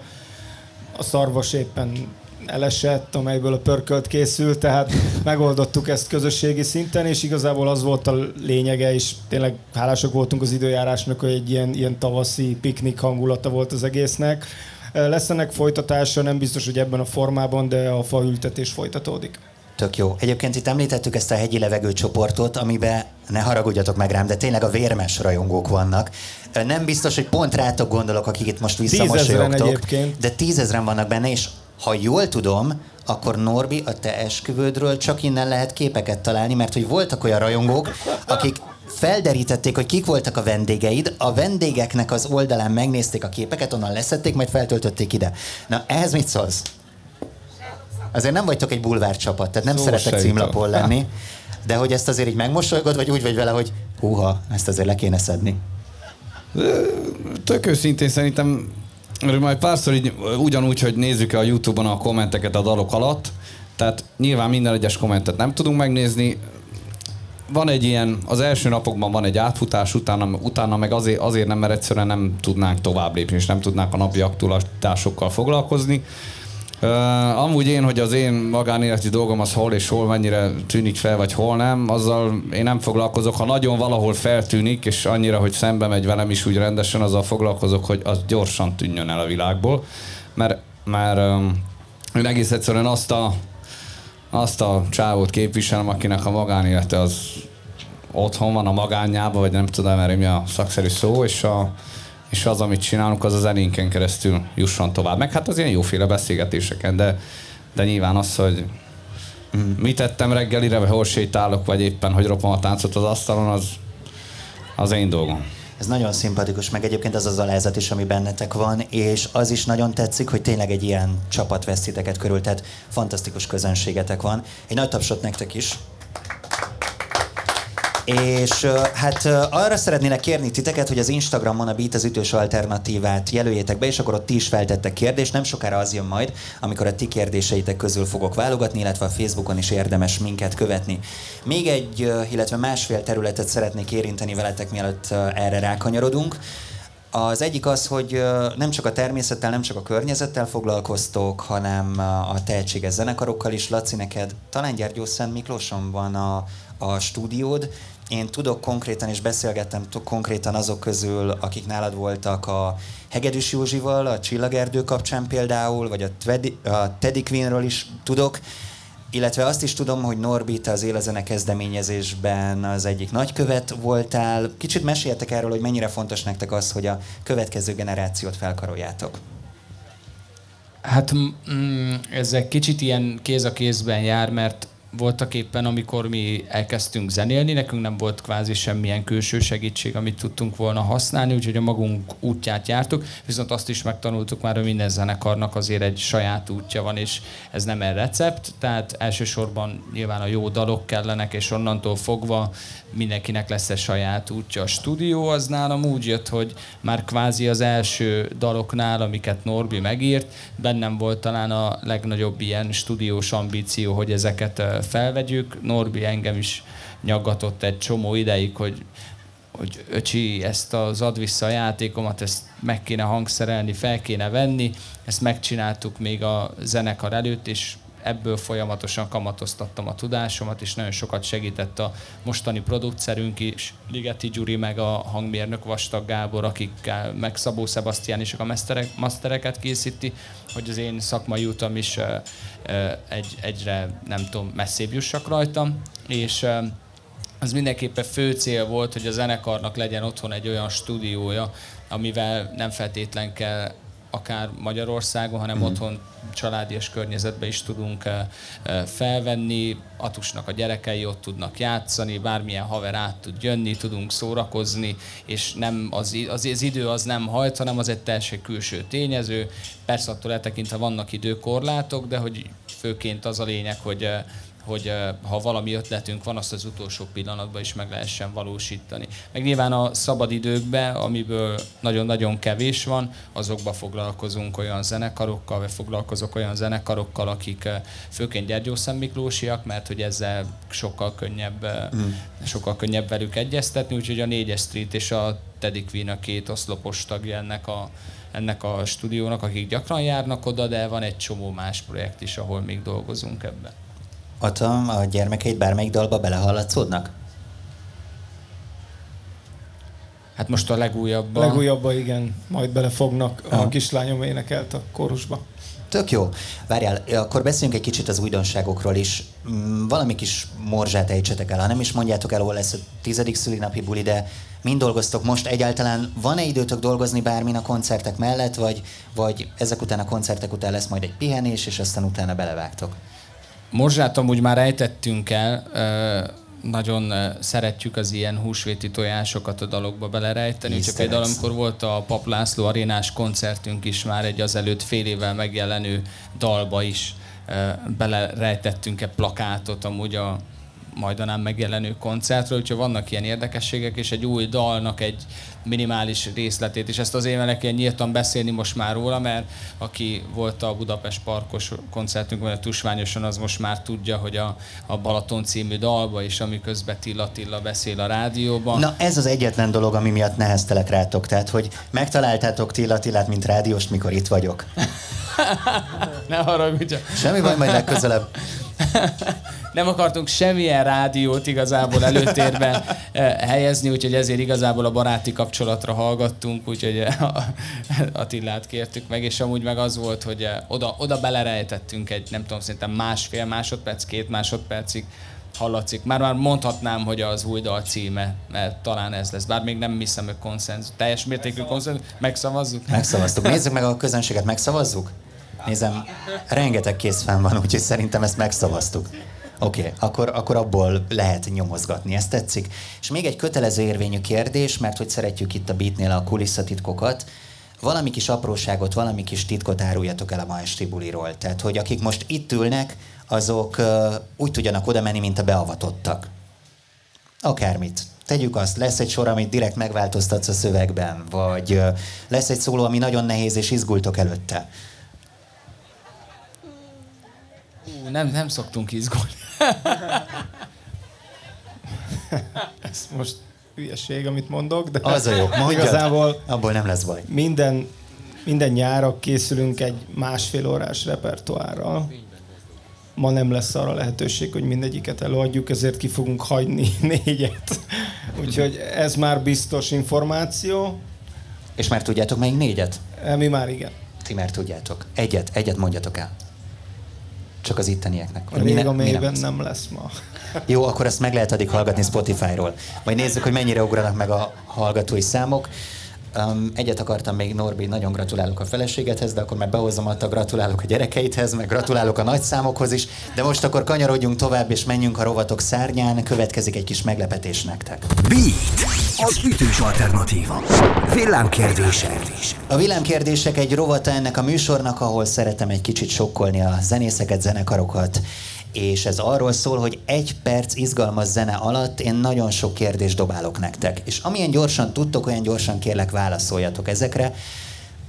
A szarvas éppen elesett, amelyből a pörkölt készült, tehát megoldottuk ezt közösségi szinten, és igazából az volt a lényege, és tényleg hálásak voltunk az időjárásnak, hogy egy ilyen, ilyen tavaszi piknik hangulata volt az egésznek. Lesz ennek folytatása, nem biztos, hogy ebben a formában, de a faültetés folytatódik. Tök jó. Egyébként itt említettük ezt a hegyi levegő csoportot, amiben ne haragudjatok meg rám, de tényleg a vérmes rajongók vannak. Nem biztos, hogy pont rátok gondolok, akik itt most visszamosolyogtok. De tízezren vannak benne, és ha jól tudom, akkor Norbi, a te esküvődről csak innen lehet képeket találni, mert hogy voltak olyan rajongók, akik felderítették, hogy kik voltak a vendégeid, a vendégeknek az oldalán megnézték a képeket, onnan leszették, majd feltöltötték ide. Na, ehhez mit szólsz? Azért nem vagytok egy bulvár csapat, tehát nem Szó szeretek címlapon lenni. De hogy ezt azért így megmosolygod, vagy úgy vagy vele, hogy húha, ezt azért le kéne szedni? Tök őszintén szerintem majd párszor így, ugyanúgy, hogy nézzük a Youtube-on a kommenteket a dalok alatt, tehát nyilván minden egyes kommentet nem tudunk megnézni, van egy ilyen, az első napokban van egy átfutás, utána, utána meg azért, azért nem, mert egyszerűen nem tudnánk tovább lépni, és nem tudnánk a napi aktualitásokkal foglalkozni. Uh, amúgy én, hogy az én magánéleti dolgom az hol és hol mennyire tűnik fel, vagy hol nem, azzal én nem foglalkozok. Ha nagyon valahol feltűnik, és annyira, hogy szembe megy velem is úgy rendesen, azzal foglalkozok, hogy az gyorsan tűnjön el a világból. Mert, mert um, én egész egyszerűen azt a, azt a csávót képviselem, akinek a magánélete az otthon van a magányába, vagy nem tudom, mert mi a szakszerű szó, és a, és az, amit csinálunk, az az elénken keresztül jusson tovább. Meg hát az ilyen jóféle beszélgetéseken, de, de nyilván az, hogy mit tettem reggelire, vagy hol sétálok, vagy éppen, hogy ropom a táncot az asztalon, az, az én dolgom. Ez nagyon szimpatikus, meg egyébként az az alázat is, ami bennetek van, és az is nagyon tetszik, hogy tényleg egy ilyen csapat vesztiteket körül, tehát fantasztikus közönségetek van. Egy nagy tapsot nektek is. És hát arra szeretnének kérni titeket, hogy az Instagramon a Beat az ütős alternatívát jelöljétek be, és akkor ott ti is feltettek kérdést. Nem sokára az jön majd, amikor a ti kérdéseitek közül fogok válogatni, illetve a Facebookon is érdemes minket követni. Még egy, illetve másfél területet szeretnék érinteni veletek, mielőtt erre rákanyarodunk. Az egyik az, hogy nem csak a természettel, nem csak a környezettel foglalkoztok, hanem a tehetséges zenekarokkal is. Laci, neked talán Gyergyó Szent Miklóson van a, a stúdiód, én tudok konkrétan, és beszélgettem konkrétan azok közül, akik nálad voltak a Hegedűs Józsival, a Csillagerdő kapcsán például, vagy a, Twedi, a Teddy Queenről is tudok, illetve azt is tudom, hogy Norbi, te az Élezene kezdeményezésben az egyik nagykövet voltál. Kicsit meséltek erről, hogy mennyire fontos nektek az, hogy a következő generációt felkaroljátok. Hát mm, ez egy kicsit ilyen kéz a kézben jár, mert voltak éppen, amikor mi elkezdtünk zenélni, nekünk nem volt kvázi semmilyen külső segítség, amit tudtunk volna használni, úgyhogy a magunk útját jártuk, viszont azt is megtanultuk már, hogy minden zenekarnak azért egy saját útja van, és ez nem egy recept, tehát elsősorban nyilván a jó dalok kellenek, és onnantól fogva mindenkinek lesz egy saját útja. A stúdió az nálam úgy jött, hogy már kvázi az első daloknál, amiket Norbi megírt, bennem volt talán a legnagyobb ilyen stúdiós ambíció, hogy ezeket felvegyük. Norbi engem is nyaggatott egy csomó ideig, hogy hogy öcsi, ezt az ad vissza a játékomat, ezt meg kéne hangszerelni, fel kéne venni. Ezt megcsináltuk még a zenekar előtt, és ebből folyamatosan kamatoztattam a tudásomat, és nagyon sokat segített a mostani producerünk is, Ligeti Gyuri, meg a hangmérnök Vastag Gábor, akikkel meg Szabó Sebastian is a masterek, mastereket készíti, hogy az én szakmai utam is uh, uh, egy, egyre, nem tudom, messzébb jussak rajtam, és uh, az mindenképpen fő cél volt, hogy a zenekarnak legyen otthon egy olyan stúdiója, amivel nem feltétlen kell akár Magyarországon, hanem mm. otthon családi és is tudunk eh, eh, felvenni. Atusnak a gyerekei ott tudnak játszani, bármilyen haver át tud jönni, tudunk szórakozni, és nem az, az, az idő az nem hajt, hanem az egy teljesen külső tényező. Persze attól eltekintve vannak időkorlátok, de hogy főként az a lényeg, hogy eh, hogy ha valami ötletünk van, azt az utolsó pillanatban is meg lehessen valósítani. Meg nyilván a szabadidőkben, amiből nagyon-nagyon kevés van, azokba foglalkozunk olyan zenekarokkal, vagy foglalkozok olyan zenekarokkal, akik főként Gyergyószem Miklósiak, mert hogy ezzel sokkal könnyebb, mm. sokkal könnyebb velük egyeztetni, úgyhogy a 4 Street és a Teddy Queen a két oszlopos tagja ennek a, ennek a stúdiónak, akik gyakran járnak oda, de van egy csomó más projekt is, ahol még dolgozunk ebben. Atom, a gyermekeid bármelyik dalba belehallatszódnak? Hát most a legújabb. A legújabba, igen. Majd belefognak. A kislányom énekelt a kórusba. Tök jó. Várjál, akkor beszéljünk egy kicsit az újdonságokról is. Mm, valami kis morzsát ejtsetek el. Ha nem is mondjátok el, hol lesz a tizedik szülinapi buli, de mind dolgoztok most egyáltalán? Van-e időtök dolgozni bármin a koncertek mellett, vagy, vagy ezek után a koncertek után lesz majd egy pihenés, és aztán utána belevágtok? Morzsát amúgy már ejtettünk el, nagyon szeretjük az ilyen húsvéti tojásokat a dalokba belerejteni. Úgyhogy például amikor volt a Pap László arénás koncertünk is már egy azelőtt fél évvel megjelenő dalba is belerejtettünk egy plakátot amúgy a majdanán megjelenő koncertről, úgyhogy vannak ilyen érdekességek, és egy új dalnak egy minimális részletét, és ezt az évelek ilyen nyíltan beszélni most már róla, mert aki volt a Budapest Parkos koncertünkben, a Tusványosan, az most már tudja, hogy a, a Balaton című dalba, és amiközben Tilla Tilla beszél a rádióban. Na ez az egyetlen dolog, ami miatt neheztelek rátok, tehát hogy megtaláltátok Tilla Tillát, mint rádióst, mikor itt vagyok. ne haragudj. Semmi baj, majd legközelebb. Nem akartunk semmilyen rádiót igazából előtérben eh, helyezni, úgyhogy ezért igazából a baráti kapcsolatra hallgattunk, úgyhogy eh, Attillát kértük meg, és amúgy meg az volt, hogy eh, oda, oda belerejtettünk egy, nem tudom, szerintem másfél másodperc, két másodpercig hallatszik. Már már mondhatnám, hogy az új dal címe, mert talán ez lesz. Bár még nem hiszem, hogy konszenzus. Teljes mértékű konszenzus. Megszavazzuk? Megszavaztuk. Nézzük meg a közönséget, megszavazzuk? Nézem, rengeteg készfán van, úgyhogy szerintem ezt megszavaztuk. Oké, okay, akkor, akkor abból lehet nyomozgatni, ezt tetszik. És még egy kötelező érvényű kérdés, mert hogy szeretjük itt a beatnél a kulisszatitkokat, valami kis apróságot, valami kis titkot áruljatok el a ma esti buliról. Tehát, hogy akik most itt ülnek, azok uh, úgy tudjanak oda menni, mint a beavatottak. Akármit. Tegyük azt, lesz egy sor, amit direkt megváltoztatsz a szövegben, vagy uh, lesz egy szóló, ami nagyon nehéz, és izgultok előtte. Nem, nem szoktunk izgulni. Ez most hülyeség, amit mondok, de az a jó, mondjad. igazából abból nem lesz baj. Minden, minden nyára készülünk egy másfél órás repertoárral. Ma nem lesz arra lehetőség, hogy mindegyiket előadjuk, ezért ki fogunk hagyni négyet. Úgyhogy ez már biztos információ. És már tudjátok melyik négyet? Mi már igen. Ti már tudjátok. Egyet, egyet mondjatok el. Csak az ittenieknek. A még a mélyben nem, nem lesz ma. Jó, akkor ezt meg lehet addig hallgatni Spotify-ról. Majd nézzük, hogy mennyire ugranak meg a hallgatói számok. Um, egyet akartam még, Norbi, nagyon gratulálok a feleségedhez, de akkor már behozom a gratulálok a gyerekeidhez, meg gratulálok a nagyszámokhoz is, de most akkor kanyarodjunk tovább, és menjünk a rovatok szárnyán, következik egy kis meglepetés nektek. Beat, az ütős alternatíva. Villámkérdések. A villámkérdések egy rovata ennek a műsornak, ahol szeretem egy kicsit sokkolni a zenészeket, zenekarokat, és ez arról szól, hogy egy perc izgalmas zene alatt én nagyon sok kérdést dobálok nektek. És amilyen gyorsan tudtok, olyan gyorsan kérlek válaszoljatok ezekre.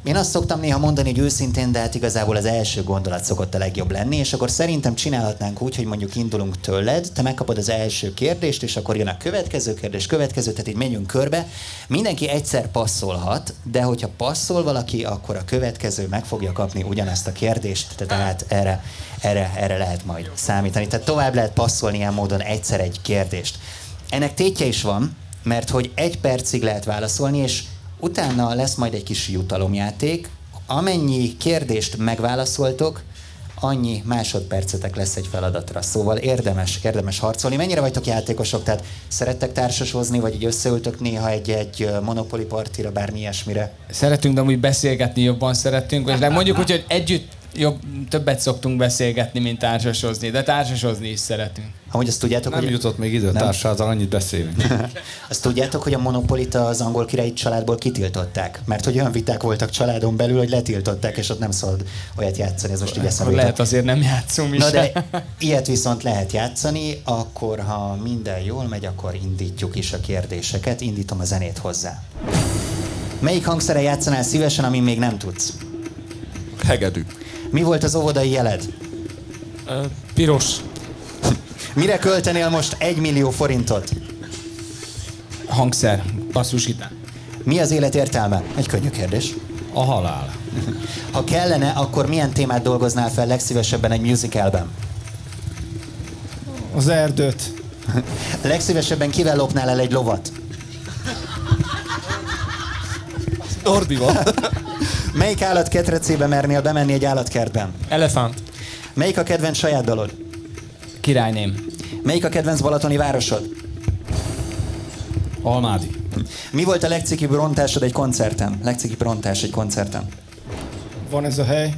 Én azt szoktam néha mondani, hogy őszintén, de hát igazából az első gondolat szokott a legjobb lenni, és akkor szerintem csinálhatnánk úgy, hogy mondjuk indulunk tőled, te megkapod az első kérdést, és akkor jön a következő kérdés, következő, tehát így menjünk körbe. Mindenki egyszer passzolhat, de hogyha passzol valaki, akkor a következő meg fogja kapni ugyanezt a kérdést, tehát erre, erre, erre lehet majd számítani. Tehát tovább lehet passzolni ilyen módon egyszer egy kérdést. Ennek tétje is van, mert hogy egy percig lehet válaszolni, és Utána lesz majd egy kis jutalomjáték. Amennyi kérdést megválaszoltok, annyi másodpercetek lesz egy feladatra. Szóval érdemes, érdemes harcolni. Mennyire vagytok játékosok? Tehát szerettek társasozni, vagy így összeültök néha egy-egy Monopoly partira, bármi ilyesmire? Szeretünk, de amúgy beszélgetni jobban szeretünk, de mondjuk úgy, hogy együtt jobb, többet szoktunk beszélgetni, mint társasozni, de társasozni is szeretünk. Amúgy azt tudjátok, nem hogy... jutott még idő, társasággal annyit beszélünk. azt tudjátok, hogy a Monopolita az angol királyi családból kitiltották? Mert hogy olyan viták voltak családon belül, hogy letiltották, és ott nem szabad olyat játszani. Ez most így eszembe Lehet azért nem játszunk is. Na de ilyet viszont lehet játszani, akkor ha minden jól megy, akkor indítjuk is a kérdéseket. Indítom a zenét hozzá. Melyik hangszere játszanál szívesen, ami még nem tudsz? Hegedű. Mi volt az óvodai jeled? Uh, piros. Mire költenél most egy millió forintot? Hangszer, basszusgitár. Mi az élet értelme? Egy könnyű kérdés. A halál. Ha kellene, akkor milyen témát dolgoznál fel legszívesebben egy musicalben? Az erdőt. legszívesebben kivel lopnál el egy lovat? Nordival. Melyik állat ketrecébe mernél bemenni egy állatkertben? Elefánt. Melyik a kedvenc saját dalod? Királyném. Melyik a kedvenc balatoni városod? Almádi. Mi volt a legcikibb rontásod egy koncerten? Legcikibb rontás egy koncerten? Van ez a hely.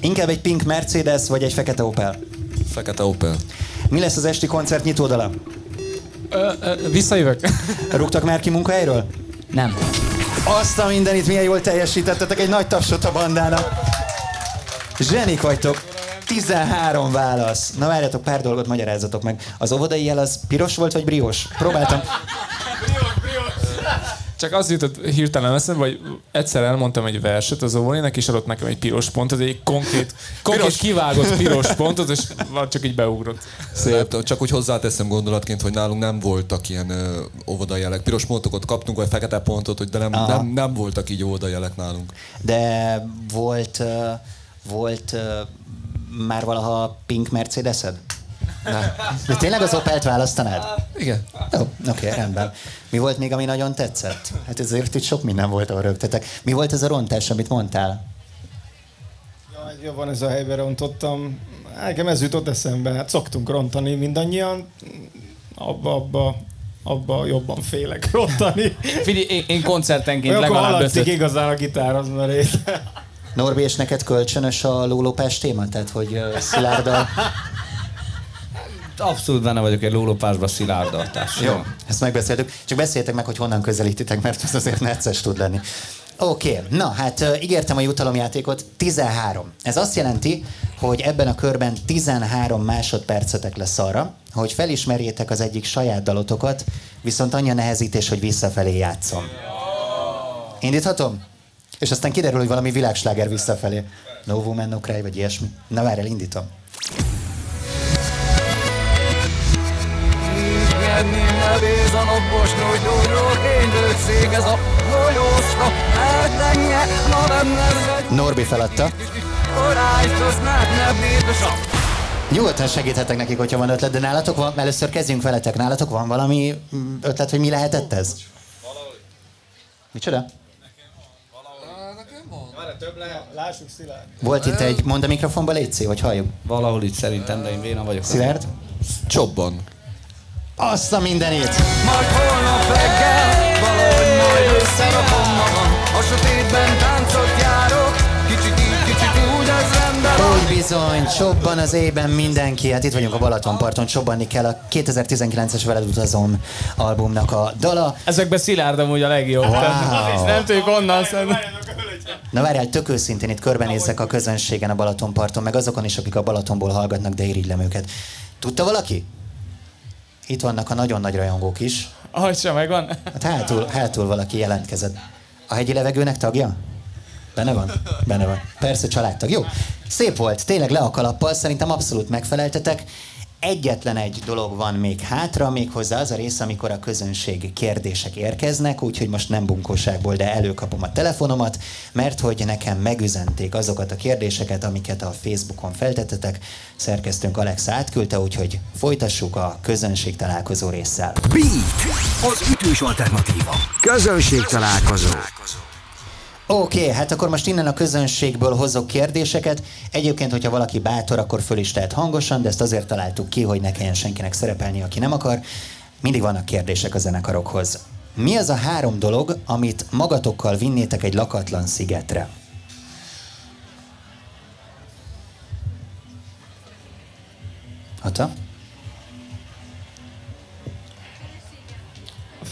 Inkább egy pink Mercedes, vagy egy fekete Opel? Fekete Opel. Mi lesz az esti koncert nyitódala? Ö, ö, visszajövök. Rúgtak már ki munkahelyről? Nem. Azt a mindenit milyen jól teljesítettetek, egy nagy tapsot a bandának. Zsenik vagytok. 13 válasz. Na várjatok, pár dolgot magyarázzatok meg. Az óvodai jel az piros volt, vagy briós? Próbáltam. Csak az jutott hirtelen eszembe, hogy egyszer elmondtam egy verset az óvonének, és adott nekem egy piros pontot, egy konkrét, konkrét piros. kivágott piros pontot, és csak így beugrott. Szép. Csak úgy hozzáteszem gondolatként, hogy nálunk nem voltak ilyen óvodajelek. Piros pontokat kaptunk, vagy fekete pontot, hogy de nem, nem, nem voltak így óvodajelek nálunk. De volt, volt már valaha pink Mercedesed? De tényleg az Opelt választanád? Igen. Jó, oké, okay, rendben. Mi volt még, ami nagyon tetszett? Hát ezért itt sok minden volt, ahol rögtetek. Mi volt ez a rontás, amit mondtál? Ja, jobban ez a helyben rontottam. Nekem ez jutott eszembe. Hát szoktunk rontani mindannyian. Abba, abba, abba jobban félek rontani. Figyelj, én, én koncertenként legalább összet... igazán a gitár, az már Norbi, és neked kölcsönös a lólópás téma? Tehát, hogy uh, Szilárda abszolút benne vagyok egy lólopásba szilárdaltás. Jó, ezt megbeszéltük. Csak beszéltek meg, hogy honnan közelítitek, mert ez azért necces tud lenni. Oké, okay. na hát ígértem a jutalomjátékot, 13. Ez azt jelenti, hogy ebben a körben 13 másodpercetek lesz arra, hogy felismerjétek az egyik saját dalotokat, viszont annyi a nehezítés, hogy visszafelé játszom. Indíthatom? És aztán kiderül, hogy valami világsláger visszafelé. No Woman, No Cry, vagy ilyesmi. Na várj, indítom. Nyerni, ne bíz a napos nyújtóról, szék ez a folyóska, eltenye, ma benned Norbi feladta. Nyugodtan segíthetek nekik, hogyha van ötlet, de nálatok van, először kezdjünk veletek, nálatok van valami ötlet, hogy mi lehetett ez? Valahogy. Micsoda? Volt itt egy, mond a mikrofonba, légy hogy halljuk. Valahol itt szerintem, de én véna vagyok. Szilárd? Csobban. Azt a mindenét! Majd holnap reggel, valahogy majd összerakom magam, a sötétben táncot járok, kicsit így, kicsit úgy, ez rendben Úgy bizony, csobban az ében mindenki, hát itt vagyunk a Balatonparton, csobbanni kell a 2019-es Veled utazom albumnak a dala. Ezekben Szilárd amúgy a legjobb. Wow. Nem tudjuk onnan szerintem. Na várjál, tök őszintén itt körbenézek a közönségen a Balatonparton, meg azokon is, akik a Balatonból hallgatnak, de irigylem őket. Tudta valaki? Itt vannak a nagyon nagy rajongók is. Sem megvan. Hát hátul, hátul valaki jelentkezett. A hegyi levegőnek tagja? Benne van? Benne van. Persze családtag. Jó. Szép volt. Tényleg le a kalappal. Szerintem abszolút megfeleltetek. Egyetlen egy dolog van még hátra, méghozzá az a rész, amikor a közönség kérdések érkeznek, úgyhogy most nem bunkóságból, de előkapom a telefonomat, mert hogy nekem megüzenték azokat a kérdéseket, amiket a Facebookon feltettetek. Szerkesztőnk Alex átküldte, úgyhogy folytassuk a közönség találkozó résszel. Beat, az ütős alternatíva. Közönség találkozó. Oké, okay, hát akkor most innen a közönségből hozok kérdéseket. Egyébként, hogyha valaki bátor, akkor föl is tehet hangosan, de ezt azért találtuk ki, hogy ne kelljen senkinek szerepelni, aki nem akar. Mindig vannak kérdések a zenekarokhoz. Mi az a három dolog, amit magatokkal vinnétek egy lakatlan szigetre? Hata?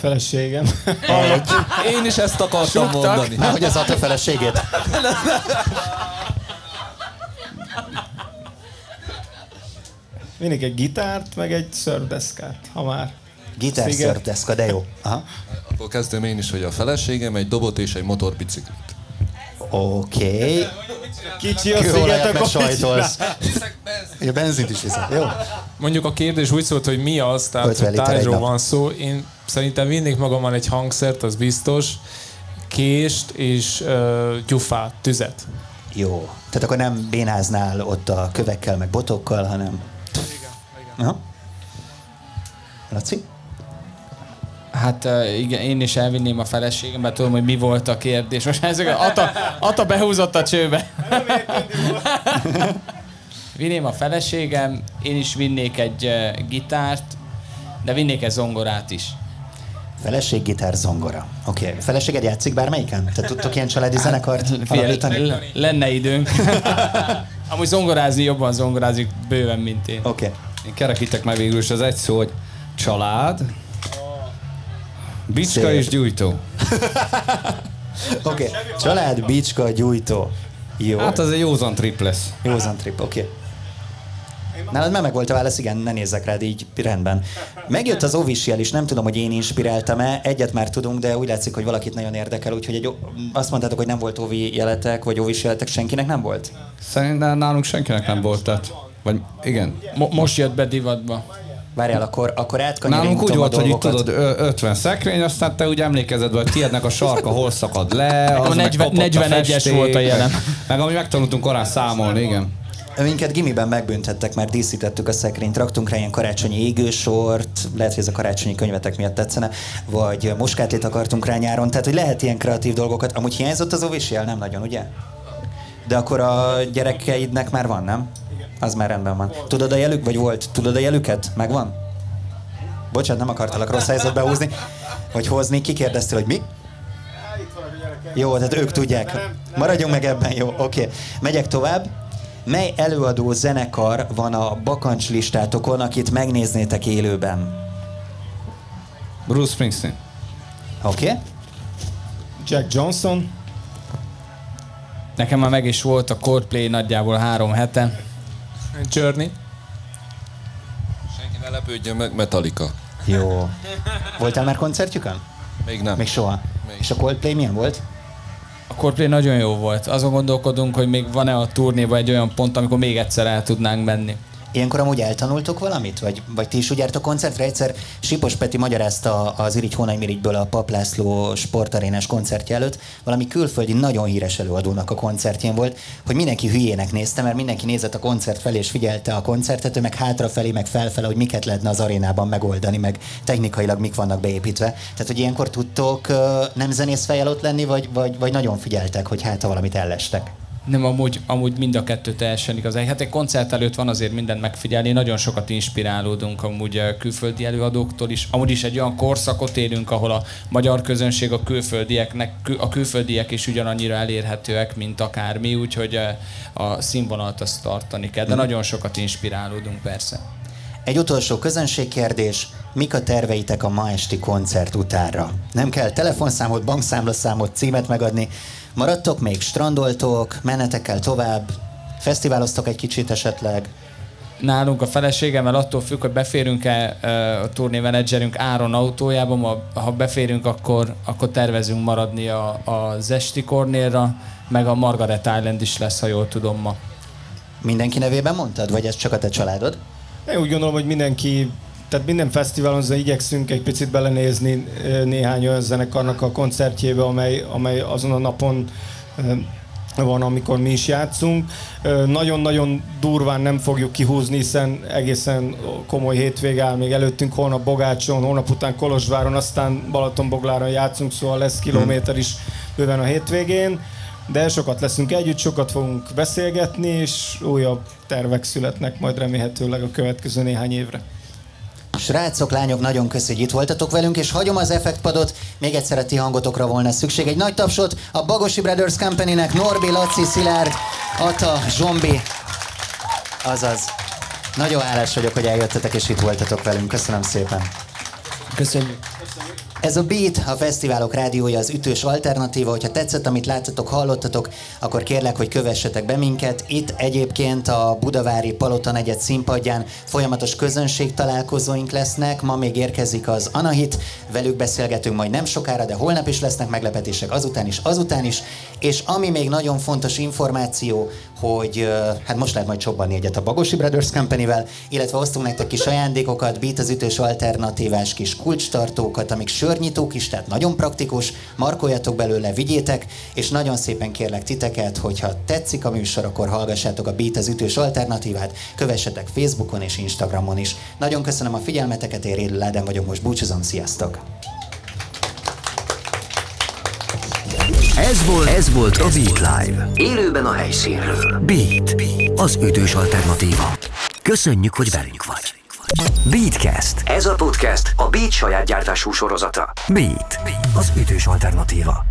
Feleségem. Én is ezt akartam Suktak. mondani. hogy ez a te feleségét. Mindig egy gitárt, meg egy szördeszkát, ha már. Gitár, szördeszka, de jó. Aha. Akkor kezdem én is, hogy a feleségem egy dobot és egy motorbiciklit. Oké. Okay. Kicsi a sziget, akkor sajtolsz. A benzint is viszek. Jó. Mondjuk a kérdés úgy szólt, hogy mi az, tehát hogy tárgyról van szó. Én szerintem vinnék magammal egy hangszert, az biztos, kést és uh, gyufát, tüzet. Jó. Tehát akkor nem bénáznál ott a kövekkel, meg botokkal, hanem... Igen, igen. Aha. Laci? Hát igen, én is elvinném a feleségem, mert tudom, hogy mi volt a kérdés. Most ezek Ata, Ata behúzott a csőbe. Vinném a feleségem, én is vinnék egy gitárt, de vinnék egy zongorát is. Feleség, gitár, zongora. Oké. Okay. Feleséged játszik bármelyiken? Te tudtok ilyen családi hát, zenekart alapítani? Lenne időnk. Amúgy zongorázni jobban zongorázik bőven, mint én. Oké. Okay. Én kerekítek meg végül is az egy szó, hogy család, bicska Szép. és gyújtó. Oké. Okay. Család, bicska, gyújtó. Jó. Hát az egy józan trip lesz. Józan trip, oké. Okay. Nálad már meg volt a válasz, igen, ne nézzek rád így, rendben. Megjött az official is, nem tudom, hogy én inspiráltam-e, egyet már tudunk, de úgy látszik, hogy valakit nagyon érdekel, úgyhogy egy, azt mondtátok, hogy nem volt ovi jeletek, vagy ovis jeletek, senkinek nem volt? Szerintem nálunk senkinek nem volt, tehát, vagy igen. Mo- most jött be divatba. Várjál, akkor, akkor Nálunk úgy volt, hogy itt tudod, ö- 50 szekrény, aztán te úgy emlékezed, hogy tiédnek a sarka hol szakad le, az a meg 40 kopott a 41-es festék, volt a jelen. Meg, meg ami megtanultunk korán számolni, igen. Minket gimiben megbüntettek, mert díszítettük a szekrényt, raktunk rá ilyen karácsonyi égősort, lehet, hogy ez a karácsonyi könyvetek miatt tetszene, vagy muskátlét akartunk rá nyáron, tehát hogy lehet ilyen kreatív dolgokat. Amúgy hiányzott az official, nem nagyon, ugye? De akkor a gyerekeidnek már van, nem? Az már rendben van. Tudod a jelük, vagy volt? Tudod a jelüket? Megvan? Bocsánat, nem akartalak rossz helyzetbe húzni. Vagy hozni, kikérdeztél, hogy mi? Jó, tehát ők tudják. Maradjunk meg ebben, jó, oké. Megyek tovább. Mely előadó zenekar van a bakancs listátokon, akit megnéznétek élőben? Bruce Springsteen. Oké? Okay? Jack Johnson, Nekem már meg is volt a Coldplay nagyjából három hete. Journey. Senki ne lepődjön meg, Metallica. Jó. Voltál már koncertjükön? Még nem. Még soha. Még. És a Coldplay milyen volt? A Coldplay nagyon jó volt. Azon gondolkodunk, hogy még van-e a turnéban egy olyan pont, amikor még egyszer el tudnánk menni. Ilyenkor amúgy eltanultok valamit? Vagy, vagy ti is úgy jártok koncertre? Egyszer Sipos Peti magyarázta az Irigy Hónaimirigyből a Pap László sportarénás koncertje előtt, valami külföldi nagyon híres előadónak a koncertjén volt, hogy mindenki hülyének nézte, mert mindenki nézett a koncert felé és figyelte a koncertet, ő meg hátrafelé, meg felfele, hogy miket lehetne az arénában megoldani, meg technikailag mik vannak beépítve. Tehát, hogy ilyenkor tudtok nem zenész fejjel ott lenni, vagy, vagy, vagy nagyon figyeltek, hogy hát ha valamit ellestek. Nem, amúgy, amúgy mind a kettő teljesen igaz. Hát egy koncert előtt van azért mindent megfigyelni, nagyon sokat inspirálódunk amúgy a külföldi előadóktól is. Amúgy is egy olyan korszakot élünk, ahol a magyar közönség a külföldieknek, a külföldiek is ugyanannyira elérhetőek, mint akár mi, úgyhogy eh, a színvonalat azt tartani kell, de nagyon sokat inspirálódunk persze. Egy utolsó közönségkérdés, mik a terveitek a ma esti koncert utánra? Nem kell telefonszámot, bankszámlaszámot, címet megadni. Maradtok még, strandoltok, menetekkel tovább, fesztiváloztok egy kicsit esetleg. Nálunk a feleségemmel attól függ, hogy beférünk-e a turnémenedzserünk Áron autójába, ma, ha beférünk, akkor, akkor tervezünk maradni a, az esti kornélra, meg a Margaret Island is lesz, ha jól tudom ma. Mindenki nevében mondtad, vagy ez csak a te családod? Én úgy gondolom, hogy mindenki, tehát minden fesztiválon igyekszünk egy picit belenézni néhány olyan zenekarnak a koncertjébe, amely, amely azon a napon van, amikor mi is játszunk. Nagyon-nagyon durván nem fogjuk kihúzni, hiszen egészen komoly hétvég áll még előttünk, holnap Bogácson, holnap után Kolozsváron, aztán Balatonbogláron játszunk, szóval lesz kilométer is bőven a hétvégén. De sokat leszünk együtt, sokat fogunk beszélgetni, és újabb tervek születnek majd remélhetőleg a következő néhány évre. Srácok, lányok, nagyon köszi, hogy itt voltatok velünk, és hagyom az effektpadot, még egyszer a ti hangotokra volna szükség. Egy nagy tapsot a Bagosi Brothers Company-nek, Norbi, Laci, Szilárd, Ata, Zsombi, azaz. Nagyon hálás vagyok, hogy eljöttetek és itt voltatok velünk. Köszönöm szépen. Köszönjük. Ez a Beat, a fesztiválok rádiója, az ütős alternatíva. Hogyha tetszett, amit láttatok, hallottatok, akkor kérlek, hogy kövessetek be minket. Itt egyébként a Budavári Palota negyed színpadján folyamatos közönség találkozóink lesznek. Ma még érkezik az Anahit, velük beszélgetünk majd nem sokára, de holnap is lesznek meglepetések, azután is, azután is. És ami még nagyon fontos információ, hogy hát most lehet majd csobbanni egyet a Bagosi Brothers Company-vel, illetve osztunk nektek kis ajándékokat, Beat az ütős alternatívás kis kulcstartókat, amik sörnyitók is, tehát nagyon praktikus, markoljatok belőle, vigyétek, és nagyon szépen kérlek titeket, hogyha tetszik a műsor, akkor hallgassátok a Beat az ütős alternatívát, kövessetek Facebookon és Instagramon is. Nagyon köszönöm a figyelmeteket, én Rédül Ádám vagyok, most búcsúzom, sziasztok! Ez volt, ez volt a Beat Live. Élőben a helyszínről. Beat, az ütős alternatíva. Köszönjük, hogy velünk vagy. Beatcast. Ez a podcast a Beat saját gyártású sorozata. Beat, az ütős alternatíva.